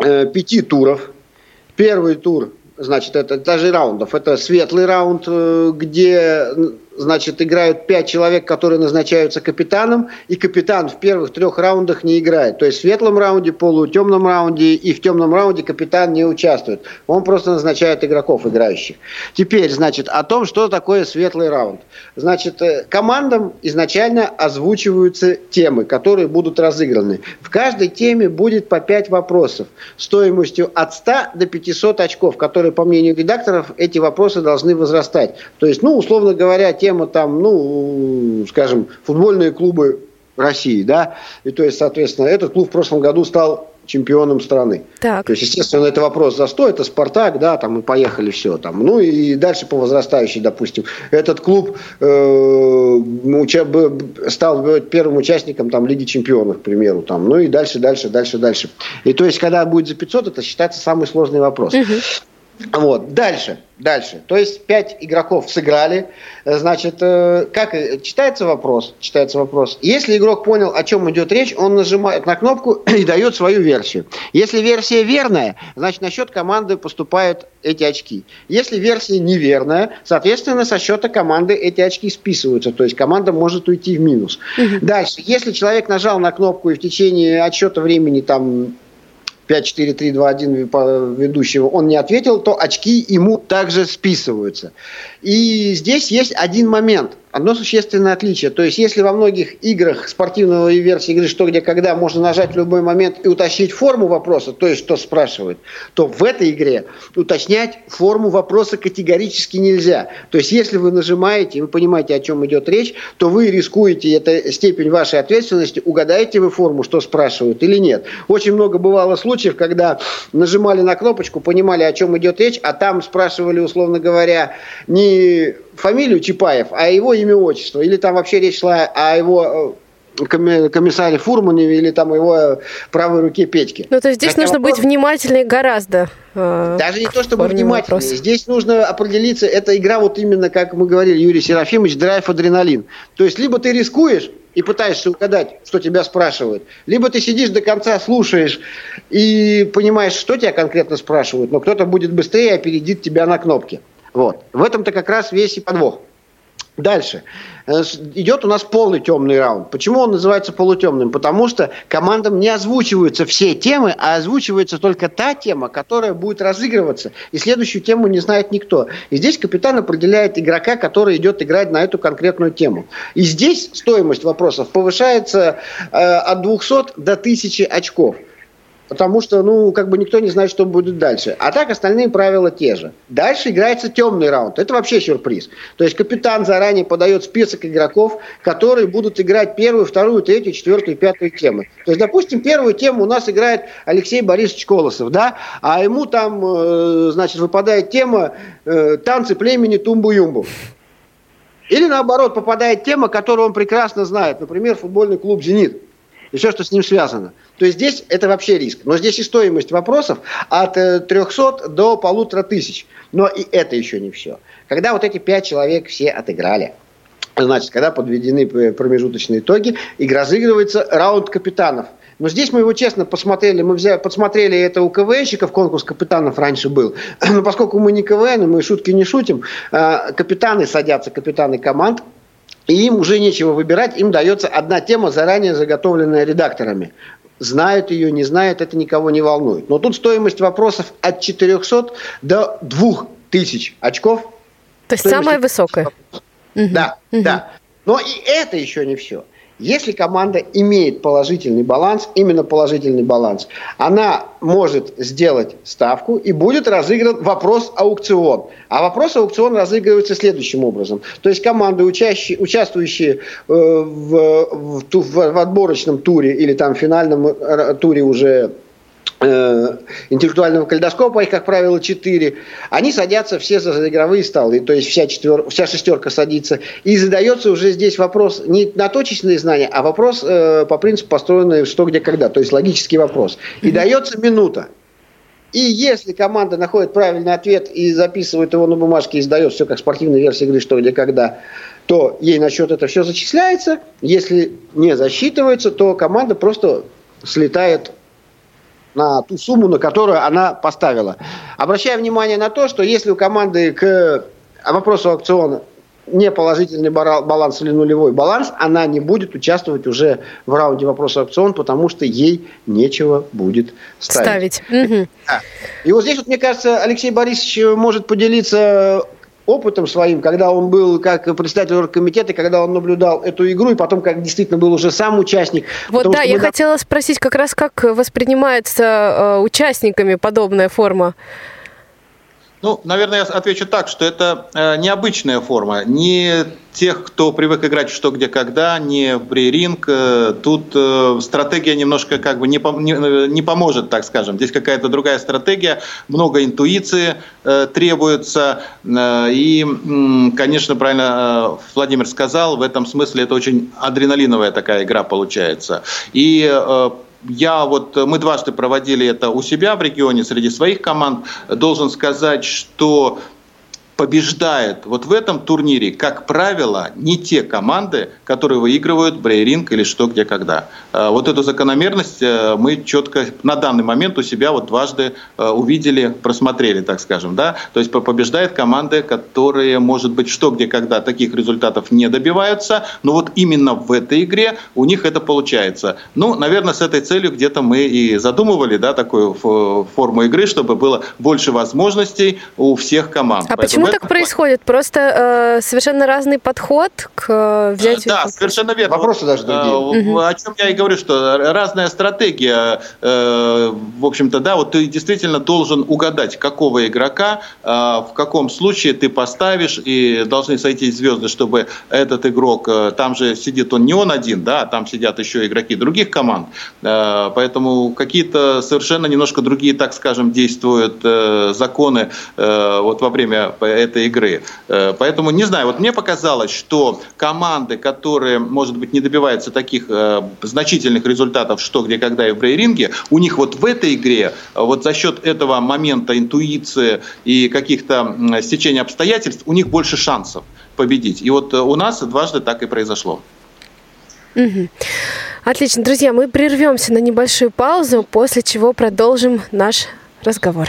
э, пяти туров. Первый тур, значит, это даже раундов. Это светлый раунд, э, где значит, играют пять человек, которые назначаются капитаном, и капитан в первых трех раундах не играет. То есть в светлом раунде, полутемном раунде и в темном раунде капитан не участвует. Он просто назначает игроков, играющих. Теперь, значит, о том, что такое светлый раунд. Значит, э, командам изначально озвучиваются темы, которые будут разыграны. В каждой теме будет по пять вопросов стоимостью от 100 до 500 очков, которые, по мнению редакторов, эти вопросы должны возрастать. То есть, ну, условно говоря, те тема там, ну, скажем, футбольные клубы России, да, и то есть, соответственно, этот клуб в прошлом году стал чемпионом страны. Так. То есть, естественно, это вопрос за 100, это Спартак, да, там, и поехали все там. Ну, и дальше по возрастающей, допустим, этот клуб э, стал первым участником там Лиги чемпионов, к примеру, там, ну, и дальше, дальше, дальше, дальше. И то есть, когда будет за 500, это считается самый сложный вопрос. Угу. Вот, дальше, дальше. То есть пять игроков сыграли. Значит, э, как читается вопрос? Читается вопрос. Если игрок понял, о чем идет речь, он нажимает на кнопку и дает свою версию. Если версия верная, значит на счет команды поступают эти очки. Если версия неверная, соответственно, со счета команды эти очки списываются. То есть команда может уйти в минус. Дальше, если человек нажал на кнопку и в течение отсчета времени там 5, 4, 3, 2, 1 ведущего он не ответил, то очки ему также списываются. И здесь есть один момент – одно существенное отличие. То есть, если во многих играх спортивного версии игры «Что, где, когда» можно нажать в любой момент и уточнить форму вопроса, то есть, что спрашивает, то в этой игре уточнять форму вопроса категорически нельзя. То есть, если вы нажимаете, вы понимаете, о чем идет речь, то вы рискуете, это степень вашей ответственности, угадаете вы форму, что спрашивают или нет. Очень много бывало случаев, когда нажимали на кнопочку, понимали, о чем идет речь, а там спрашивали, условно говоря, не фамилию Чапаев, а его имя, отчество. Или там вообще речь шла о его э, комиссаре Фурмане или там его э, правой руке Петьке. Ну, то есть здесь Хотя нужно вопрос... быть внимательнее гораздо. Э, Даже не то, чтобы внимательнее. Здесь нужно определиться, это игра вот именно, как мы говорили, Юрий Серафимович, драйв, адреналин. То есть либо ты рискуешь и пытаешься угадать, что тебя спрашивают, либо ты сидишь до конца, слушаешь и понимаешь, что тебя конкретно спрашивают, но кто-то будет быстрее опередит тебя на кнопке. Вот. В этом-то как раз весь и подвох. Дальше. Э, идет у нас полный темный раунд. Почему он называется полутемным? Потому что командам не озвучиваются все темы, а озвучивается только та тема, которая будет разыгрываться. И следующую тему не знает никто. И здесь капитан определяет игрока, который идет играть на эту конкретную тему. И здесь стоимость вопросов повышается э, от 200 до 1000 очков. Потому что, ну, как бы никто не знает, что будет дальше. А так остальные правила те же. Дальше играется темный раунд. Это вообще сюрприз. То есть капитан заранее подает список игроков, которые будут играть первую, вторую, третью, четвертую, пятую темы. То есть, допустим, первую тему у нас играет Алексей Борисович Колосов, да, а ему там, э, значит, выпадает тема э, танцы племени Тумбу-Юмбу. Или наоборот, попадает тема, которую он прекрасно знает. Например, футбольный клуб «Зенит» и все, что с ним связано. То здесь это вообще риск. Но здесь и стоимость вопросов от 300 э, до полутора тысяч. Но и это еще не все. Когда вот эти пять человек все отыграли, значит, когда подведены промежуточные итоги, и разыгрывается раунд капитанов. Но здесь мы его честно посмотрели, мы взяли, подсмотрели это у КВНщиков, конкурс капитанов раньше был. Но поскольку мы не КВН, мы шутки не шутим, э, капитаны садятся, капитаны команд, и им уже нечего выбирать, им дается одна тема, заранее заготовленная редакторами. Знают ее, не знают, это никого не волнует. Но тут стоимость вопросов от 400 до 2000 очков. То есть самая высокая. Да, угу. да. Но и это еще не все. Если команда имеет положительный баланс, именно положительный баланс, она может сделать ставку и будет разыгран вопрос аукцион. А вопрос аукцион разыгрывается следующим образом. То есть команды, участвующие э, в, в, в, в отборочном туре или там финальном э, туре уже интеллектуального калейдоскопа, их, как правило, четыре, они садятся все за игровые столы, то есть вся, четвер... вся шестерка садится, и задается уже здесь вопрос не на точечные знания, а вопрос э, по принципу построенный что, где, когда, то есть логический вопрос. И дается минута. И если команда находит правильный ответ и записывает его на бумажке и сдает все как спортивная версия игры «Что, где, когда», то ей на счет это все зачисляется. Если не засчитывается, то команда просто слетает на ту сумму, на которую она поставила. Обращаю внимание на то, что если у команды к вопросу аукциона не положительный баланс или нулевой баланс, она не будет участвовать уже в раунде вопроса аукцион, потому что ей нечего будет ставить. ставить. Угу. Да. И вот здесь, вот, мне кажется, Алексей Борисович может поделиться опытом своим, когда он был как председатель оргкомитета, когда он наблюдал эту игру, и потом как действительно был уже сам участник. Вот да, я мы... хотела спросить как раз, как воспринимается э, участниками подобная форма. Ну, наверное, я отвечу так, что это э, необычная форма. Не тех, кто привык играть что, где, когда, не в брейринг. Э, тут э, стратегия немножко как бы не, пом- не, э, не поможет, так скажем. Здесь какая-то другая стратегия, много интуиции э, требуется. Э, и, э, конечно, правильно э, Владимир сказал, в этом смысле это очень адреналиновая такая игра получается. И э, я вот, мы дважды проводили это у себя в регионе среди своих команд. Должен сказать, что побеждает вот в этом турнире, как правило, не те команды, которые выигрывают брейринг или что, где, когда. А, вот эту закономерность э, мы четко на данный момент у себя вот дважды э, увидели, просмотрели, так скажем. Да? То есть побеждает команды, которые, может быть, что, где, когда таких результатов не добиваются, но вот именно в этой игре у них это получается. Ну, наверное, с этой целью где-то мы и задумывали да, такую форму игры, чтобы было больше возможностей у всех команд. А Поэтому почему так плане. происходит? Просто э, совершенно разный подход к э, взятию... Да, совершенно верно. Вопросы даже другие. Э, о чем я и говорю, что разная стратегия. Э, в общем-то, да, вот ты действительно должен угадать, какого игрока, э, в каком случае ты поставишь, и должны сойти звезды, чтобы этот игрок, э, там же сидит он не он один, да, там сидят еще игроки других команд, э, поэтому какие-то совершенно немножко другие, так скажем, действуют э, законы э, вот во время этой игры. Э, поэтому не знаю, вот мне показалось, что команды, которые, может быть, не добиваются таких э, значительных результатов, что, где, когда и в брейринге, у них вот в этой игре, вот за счет этого момента интуиции и каких-то стечения обстоятельств, у них больше шансов победить. И вот у нас дважды так и произошло. Отлично, друзья, мы прервемся на небольшую паузу, после чего продолжим наш разговор.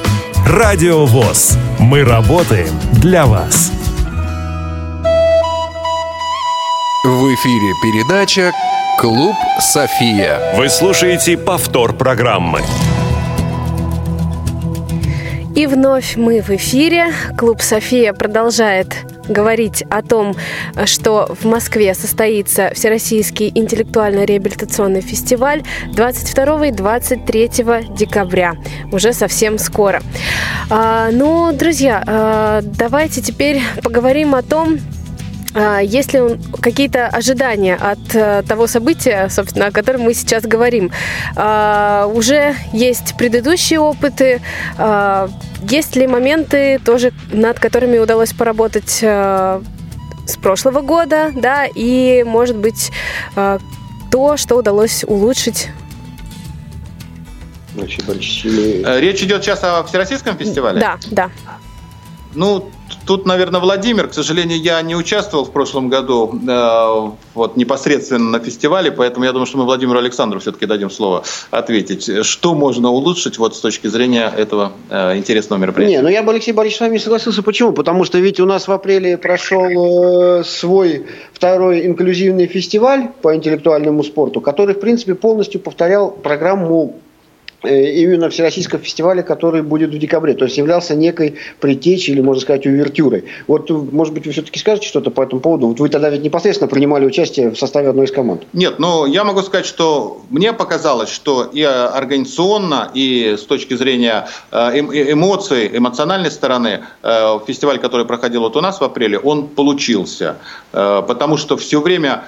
Радио ВОЗ. Мы работаем для вас. В эфире передача «Клуб София». Вы слушаете повтор программы. И вновь мы в эфире. Клуб «София» продолжает говорить о том, что в Москве состоится Всероссийский интеллектуально-реабилитационный фестиваль 22 и 23 декабря. Уже совсем скоро. А, ну, друзья, а, давайте теперь поговорим о том, есть ли какие-то ожидания от э, того события, собственно, о котором мы сейчас говорим? А, уже есть предыдущие опыты, а, есть ли моменты тоже, над которыми удалось поработать э, с прошлого года, да, и, может быть, то, что удалось улучшить э, Речь идет сейчас о Всероссийском фестивале? Да, да. Ну, тут, наверное, Владимир, к сожалению, я не участвовал в прошлом году э, вот непосредственно на фестивале, поэтому я думаю, что мы Владимиру Александру все-таки дадим слово ответить. Что можно улучшить вот с точки зрения этого э, интересного мероприятия? Не, ну я бы, Алексей Борисович, с вами согласился. Почему? Потому что ведь у нас в апреле прошел э, свой второй инклюзивный фестиваль по интеллектуальному спорту, который, в принципе, полностью повторял программу именно Всероссийского фестиваля, который будет в декабре. То есть являлся некой предтечей или, можно сказать, увертюрой. Вот, может быть, вы все-таки скажете что-то по этому поводу? Вот вы тогда ведь непосредственно принимали участие в составе одной из команд. Нет, но я могу сказать, что мне показалось, что и организационно, и с точки зрения э, эм, э, эмоций, эмоциональной стороны, фестиваль, который проходил вот у нас в апреле, он получился. Потому что все время,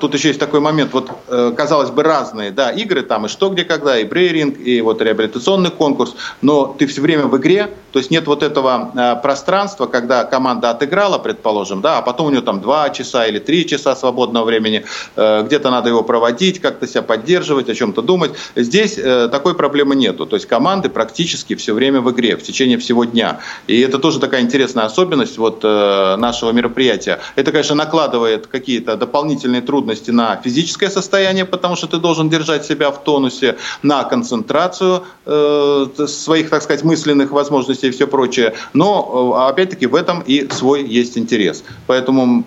тут еще есть такой момент, вот, казалось бы, разные да, игры, там и что, где, когда, и брейринг, и вот реабилитационный конкурс, но ты все время в игре, то есть нет вот этого э, пространства, когда команда отыграла, предположим, да, а потом у нее там два часа или три часа свободного времени, э, где-то надо его проводить, как-то себя поддерживать, о чем-то думать. Здесь э, такой проблемы нету, то есть команды практически все время в игре, в течение всего дня. И это тоже такая интересная особенность вот нашего мероприятия. Это, конечно, накладывает какие-то дополнительные трудности на физическое состояние, потому что ты должен держать себя в тонусе, на концентрацию своих, так сказать, мысленных возможностей и все прочее. Но, э, опять-таки, в этом и свой есть интерес. Поэтому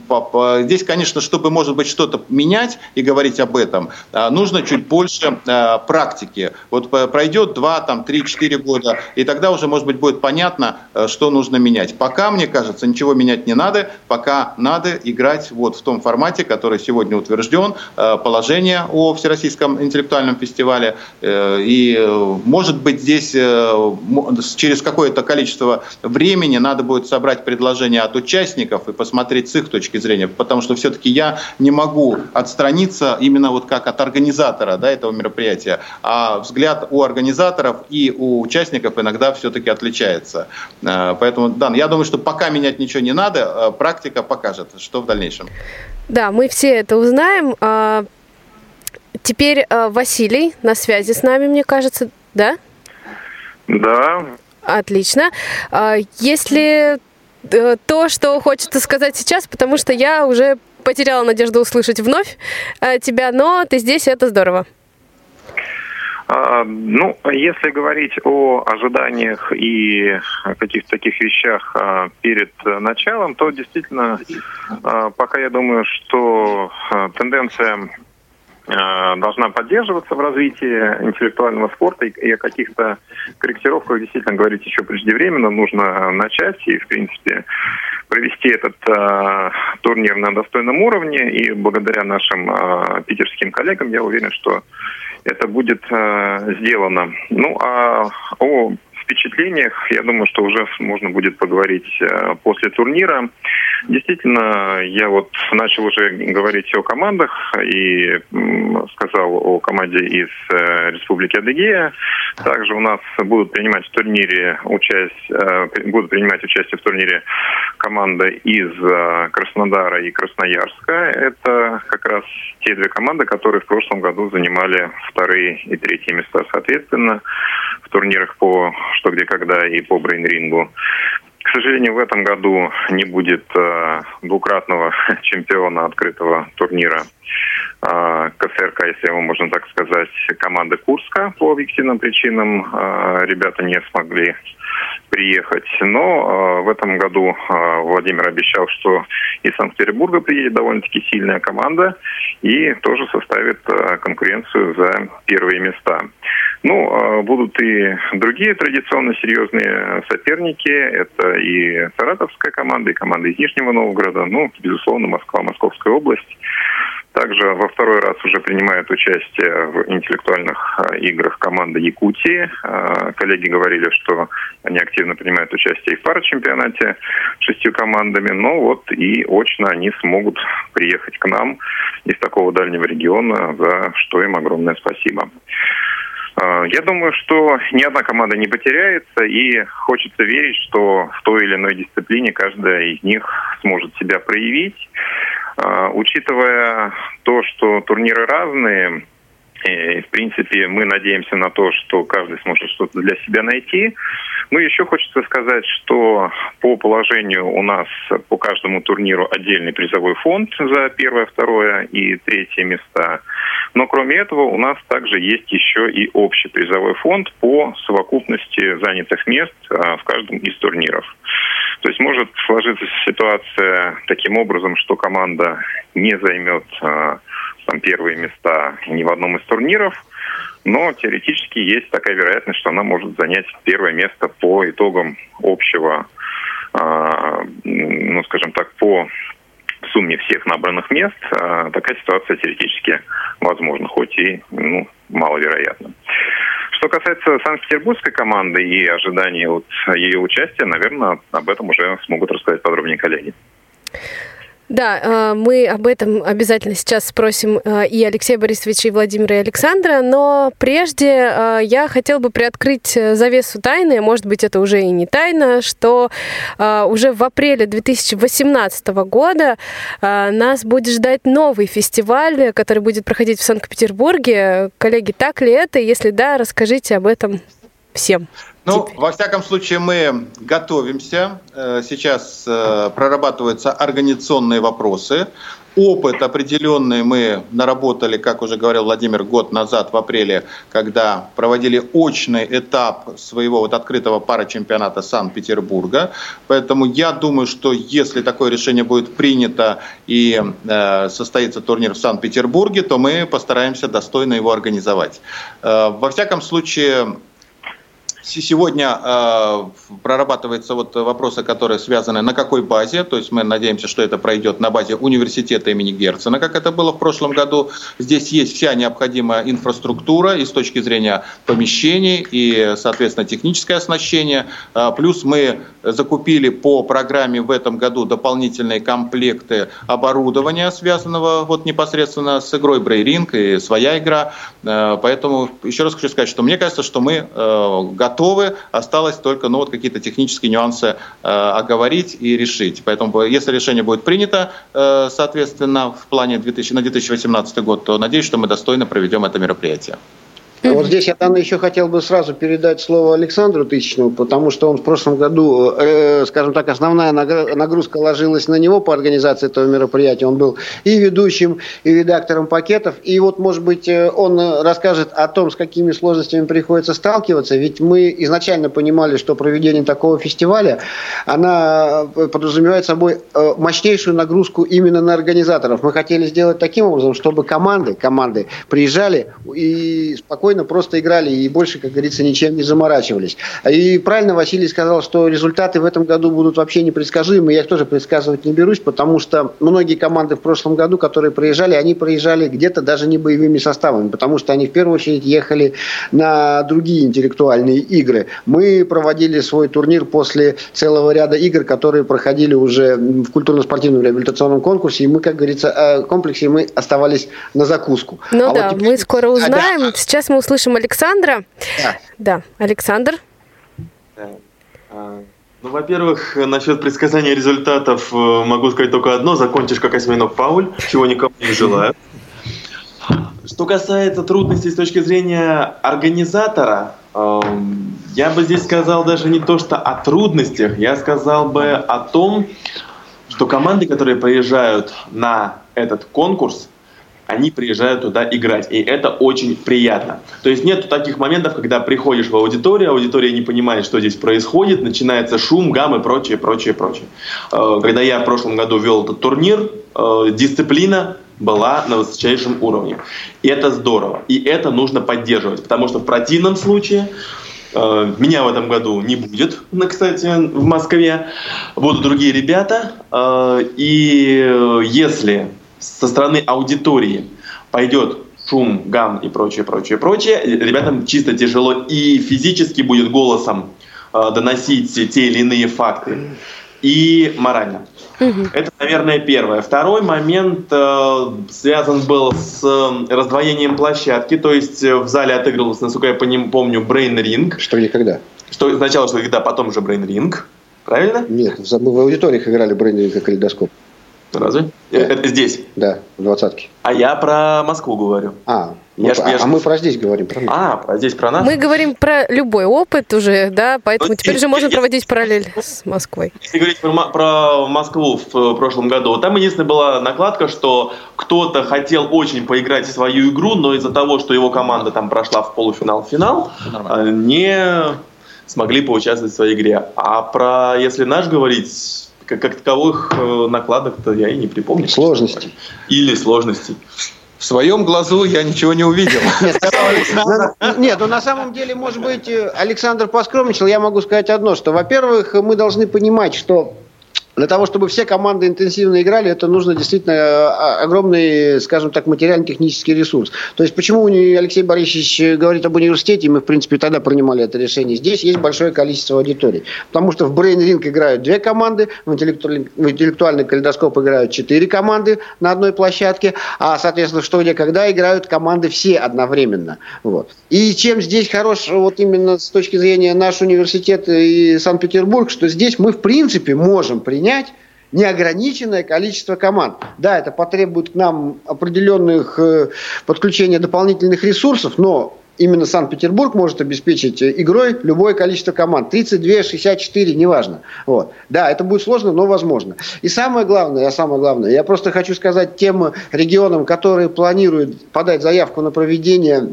здесь, конечно, чтобы, может быть, что-то менять и говорить об этом, э, нужно чуть больше э, практики. Вот пройдет 2, там, 3, 4 года, и тогда уже, может быть, будет понятно, что нужно менять. Пока, мне кажется, ничего менять не надо, пока надо играть вот в том формате, который сегодня утвержден, положение о Всероссийском интеллектуальном фестивале. И, может быть, здесь через какое-то количество времени надо будет собрать предложения от участников и посмотреть с их точки зрения, потому что все-таки я не могу отстраниться именно вот как от организатора да, этого мероприятия, а взгляд у организаторов и у участников иногда все-таки отличается. Э, поэтому, да, я думаю, что пока менять ничего не надо, э, практика покажет, что в дальнейшем. Да, мы все это узнаем. Теперь э, Василий на связи с нами, мне кажется, да? Да, Отлично. А, есть ли э, то, что хочется сказать сейчас, потому что я уже потеряла надежду услышать вновь э, тебя, но ты здесь, и это здорово. А, ну, если говорить о ожиданиях и каких-то таких вещах а, перед началом, то действительно, пока я думаю, что тенденция Э, должна поддерживаться в развитии интеллектуального спорта и о каких-то корректировках действительно говорить еще преждевременно. Нужно начать и, в принципе, провести этот э, турнир на достойном уровне. И благодаря нашим э, питерским коллегам я уверен, что это будет э, сделано. Ну, а о впечатлениях, я думаю, что уже можно будет поговорить э, после турнира. Действительно, я вот начал уже говорить о командах и сказал о команде из э, Республики Адыгея. Также у нас будут принимать в турнире участие, э, будут принимать участие в турнире команда из Краснодара и Красноярска. Это как раз те две команды, которые в прошлом году занимали вторые и третьи места соответственно в турнирах по «Что, где, когда» и по брейн-рингу. К сожалению, в этом году не будет э, двукратного чемпиона открытого турнира э, КСРК, если его можно так сказать, команды Курска по объективным причинам. Э, ребята не смогли приехать. Но э, в этом году э, Владимир обещал, что из Санкт-Петербурга приедет довольно-таки сильная команда и тоже составит э, конкуренцию за первые места. Ну, а будут и другие традиционно серьезные соперники. Это и саратовская команда, и команда из Нижнего Новгорода. Ну, безусловно, Москва, Московская область. Также во второй раз уже принимает участие в интеллектуальных а, играх команда Якутии. А, коллеги говорили, что они активно принимают участие и в парачемпионате шестью командами. Но вот и очно они смогут приехать к нам из такого дальнего региона, за что им огромное спасибо. А, я думаю, что ни одна команда не потеряется, и хочется верить, что в той или иной дисциплине каждая из них сможет себя проявить. А, учитывая то, что турниры разные, и, в принципе, мы надеемся на то, что каждый сможет что-то для себя найти. Ну, еще хочется сказать, что по положению у нас по каждому турниру отдельный призовой фонд за первое, второе и третье места. Но кроме этого у нас также есть еще и общий призовой фонд по совокупности занятых мест а, в каждом из турниров. То есть может сложиться ситуация таким образом, что команда не займет а, там, первые места ни в одном из турниров, но теоретически есть такая вероятность, что она может занять первое место по итогам общего, а, ну, скажем так, по сумме всех набранных мест. А, такая ситуация теоретически возможна, хоть и ну, маловероятна. Что касается Санкт-Петербургской команды и ожиданий от ее участия, наверное, об этом уже смогут рассказать подробнее коллеги. Да, э, мы об этом обязательно сейчас спросим э, и Алексея Борисовича, и Владимира, и Александра, но прежде э, я хотела бы приоткрыть завесу тайны, может быть, это уже и не тайна, что уже в апреле 2018 года нас будет ждать новый фестиваль, который будет проходить в Санкт-Петербурге. Коллеги, так ли это? Если да, расскажите об этом всем. Ну, теперь. во всяком случае, мы готовимся. Э, сейчас э, прорабатываются организационные вопросы. Опыт определенный мы наработали, как уже говорил Владимир, год назад, в апреле, когда проводили очный этап своего вот открытого парачемпионата Санкт-Петербурга. Поэтому я думаю, что если такое решение будет принято и э, состоится турнир в Санкт-Петербурге, то мы постараемся достойно его организовать. Э, во всяком случае, Сегодня э, прорабатываются вот вопросы, которые связаны на какой базе. То есть мы надеемся, что это пройдет на базе университета имени Герцена, как это было в прошлом году. Здесь есть вся необходимая инфраструктура и с точки зрения помещений и, соответственно, техническое оснащение. Э, плюс мы закупили по программе в этом году дополнительные комплекты оборудования, связанного вот непосредственно с игрой Брейринг и своя игра. Э, поэтому еще раз хочу сказать, что мне кажется, что мы готовы готовы, осталось только ну, вот какие-то технические нюансы э, оговорить и решить. Поэтому если решение будет принято, э, соответственно, в плане 2000, на 2018 год, то надеюсь, что мы достойно проведем это мероприятие. А вот здесь я, Дана, еще хотел бы сразу передать слово Александру Тысячному, потому что он в прошлом году, э, скажем так, основная нагрузка ложилась на него по организации этого мероприятия. Он был и ведущим, и редактором пакетов. И вот, может быть, э, он расскажет о том, с какими сложностями приходится сталкиваться. Ведь мы изначально понимали, что проведение такого фестиваля, она э, подразумевает собой э, мощнейшую нагрузку именно на организаторов. Мы хотели сделать таким образом, чтобы команды, команды приезжали и спокойно спокойно просто играли и больше, как говорится, ничем не заморачивались. И правильно Василий сказал, что результаты в этом году будут вообще непредсказуемы. Я их тоже предсказывать не берусь, потому что многие команды в прошлом году, которые проезжали, они проезжали где-то даже не боевыми составами, потому что они в первую очередь ехали на другие интеллектуальные игры. Мы проводили свой турнир после целого ряда игр, которые проходили уже в культурно-спортивном реабилитационном конкурсе, и мы, как говорится, э, комплексе мы оставались на закуску. Ну а да, вот теперь... мы скоро узнаем. А, да. Сейчас мы услышим Александра. Да, да. Александр. А, ну, во-первых, насчет предсказания результатов э, могу сказать только одно. Закончишь как осьминог Пауль, чего никому не желаю. Что касается трудностей с точки зрения организатора, эм, я бы здесь сказал даже не то, что о трудностях, я сказал бы о том, что команды, которые приезжают на этот конкурс, они приезжают туда играть. И это очень приятно. То есть нет таких моментов, когда приходишь в аудиторию, аудитория не понимает, что здесь происходит, начинается шум, гам и прочее, прочее, прочее. Э, когда я в прошлом году вел этот турнир, э, дисциплина была на высочайшем уровне. И это здорово. И это нужно поддерживать, потому что в противном случае э, меня в этом году не будет, кстати, в Москве. Будут другие ребята. И если со стороны аудитории пойдет шум, гам и прочее, прочее, прочее, ребятам чисто тяжело и физически будет голосом э, доносить те или иные факты, и морально. Угу. Это, наверное, первое. Второй момент э, связан был с э, раздвоением площадки, то есть э, в зале отыгрывался, насколько я помню, Brain Ring. Что где когда? Что сначала, что когда, потом же Brain Ring. Правильно? Нет, мы в аудиториях играли Brain Ring и калейдоскоп. Разве? Да. Это здесь? Да, в двадцатке. А я про Москву говорю. А, я ж, а, я ж... а мы про здесь говорим. Про нас. А, про здесь про нас? Мы говорим про любой опыт уже, да, поэтому вот теперь здесь, же можно проводить параллель с Москвой. Если говорить про, про Москву в э, прошлом году, там единственная была накладка, что кто-то хотел очень поиграть в свою игру, но из-за того, что его команда там прошла в полуфинал-финал, э, не смогли поучаствовать в своей игре. А про, если наш говорить, как, как таковых э, накладок-то я и не припомню. Сложностей. Или сложностей. В своем глазу я ничего не увидел. Нет, ну на самом деле, может быть, Александр поскромничал. Я могу сказать одно, что, во-первых, мы должны понимать, что для того, чтобы все команды интенсивно играли, это нужно действительно э, огромный, скажем так, материально-технический ресурс. То есть, почему Алексей Борисович говорит об университете, мы, в принципе, тогда принимали это решение. Здесь есть большое количество аудиторий. Потому что в Brain Ring играют две команды, в интеллектуальный, в интеллектуальный калейдоскоп играют четыре команды на одной площадке, а, соответственно, что где когда играют команды все одновременно. Вот. И чем здесь хорош, вот именно с точки зрения наш университет и Санкт-Петербург, что здесь мы, в принципе, можем принять принять неограниченное количество команд. Да, это потребует к нам определенных э, подключения дополнительных ресурсов, но именно Санкт-Петербург может обеспечить игрой любое количество команд. 32, 64, неважно. Вот. Да, это будет сложно, но возможно. И самое главное, а самое главное, я просто хочу сказать тем регионам, которые планируют подать заявку на проведение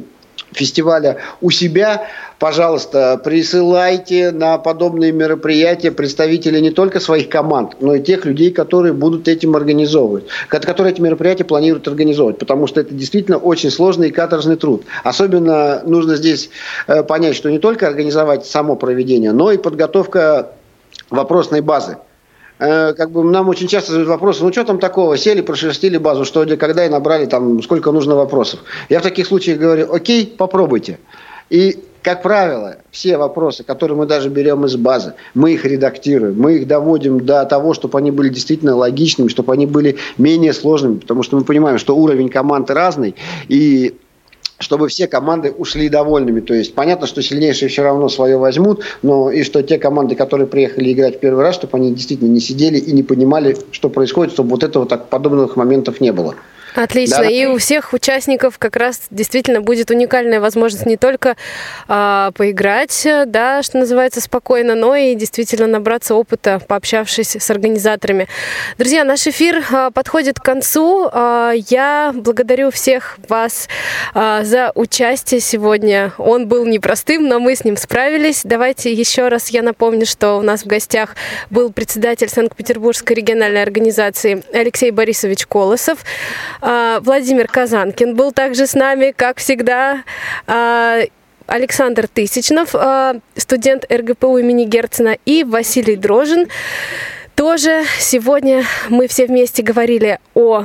фестиваля у себя, пожалуйста, присылайте на подобные мероприятия представителей не только своих команд, но и тех людей, которые будут этим организовывать, которые эти мероприятия планируют организовывать, потому что это действительно очень сложный и каторжный труд. Особенно нужно здесь э, понять, что не только организовать само проведение, но и подготовка вопросной базы как бы нам очень часто задают вопросы, ну что там такого, сели, прошерстили базу, что где, когда и набрали там сколько нужно вопросов. Я в таких случаях говорю, окей, попробуйте. И как правило, все вопросы, которые мы даже берем из базы, мы их редактируем, мы их доводим до того, чтобы они были действительно логичными, чтобы они были менее сложными, потому что мы понимаем, что уровень команд разный, и чтобы все команды ушли довольными. То есть понятно, что сильнейшие все равно свое возьмут, но и что те команды, которые приехали играть в первый раз, чтобы они действительно не сидели и не понимали, что происходит, чтобы вот этого так подобных моментов не было. Отлично. Да. И у всех участников как раз действительно будет уникальная возможность не только а, поиграть, да, что называется, спокойно, но и действительно набраться опыта, пообщавшись с организаторами. Друзья, наш эфир а, подходит к концу. А, я благодарю всех вас а, за участие сегодня. Он был непростым, но мы с ним справились. Давайте еще раз я напомню, что у нас в гостях был председатель Санкт-Петербургской региональной организации Алексей Борисович Колосов. А, Владимир Казанкин был также с нами, как всегда. А, Александр Тысячнов, а, студент РГПУ имени Герцена, и Василий Дрожин. Тоже сегодня мы все вместе говорили о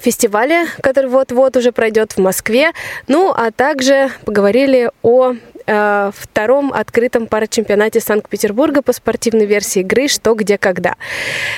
фестивале, который вот-вот уже пройдет в Москве. Ну, а также поговорили о э, втором открытом парачемпионате Санкт-Петербурга по спортивной версии игры «Что, где, когда».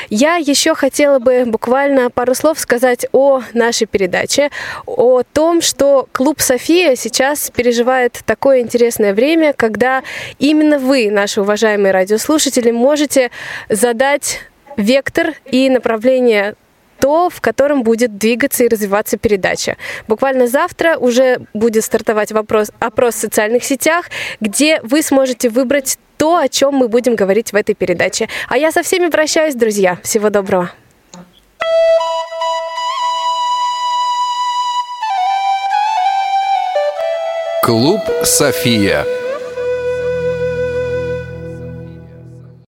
Я еще хотела бы буквально пару слов сказать о нашей передаче, о том, что клуб «София» сейчас переживает такое интересное время, когда именно вы, наши уважаемые радиослушатели, можете задать вектор и направление то, в котором будет двигаться и развиваться передача. Буквально завтра уже будет стартовать вопрос, опрос в социальных сетях, где вы сможете выбрать то, о чем мы будем говорить в этой передаче. А я со всеми прощаюсь, друзья. Всего доброго. Клуб «София».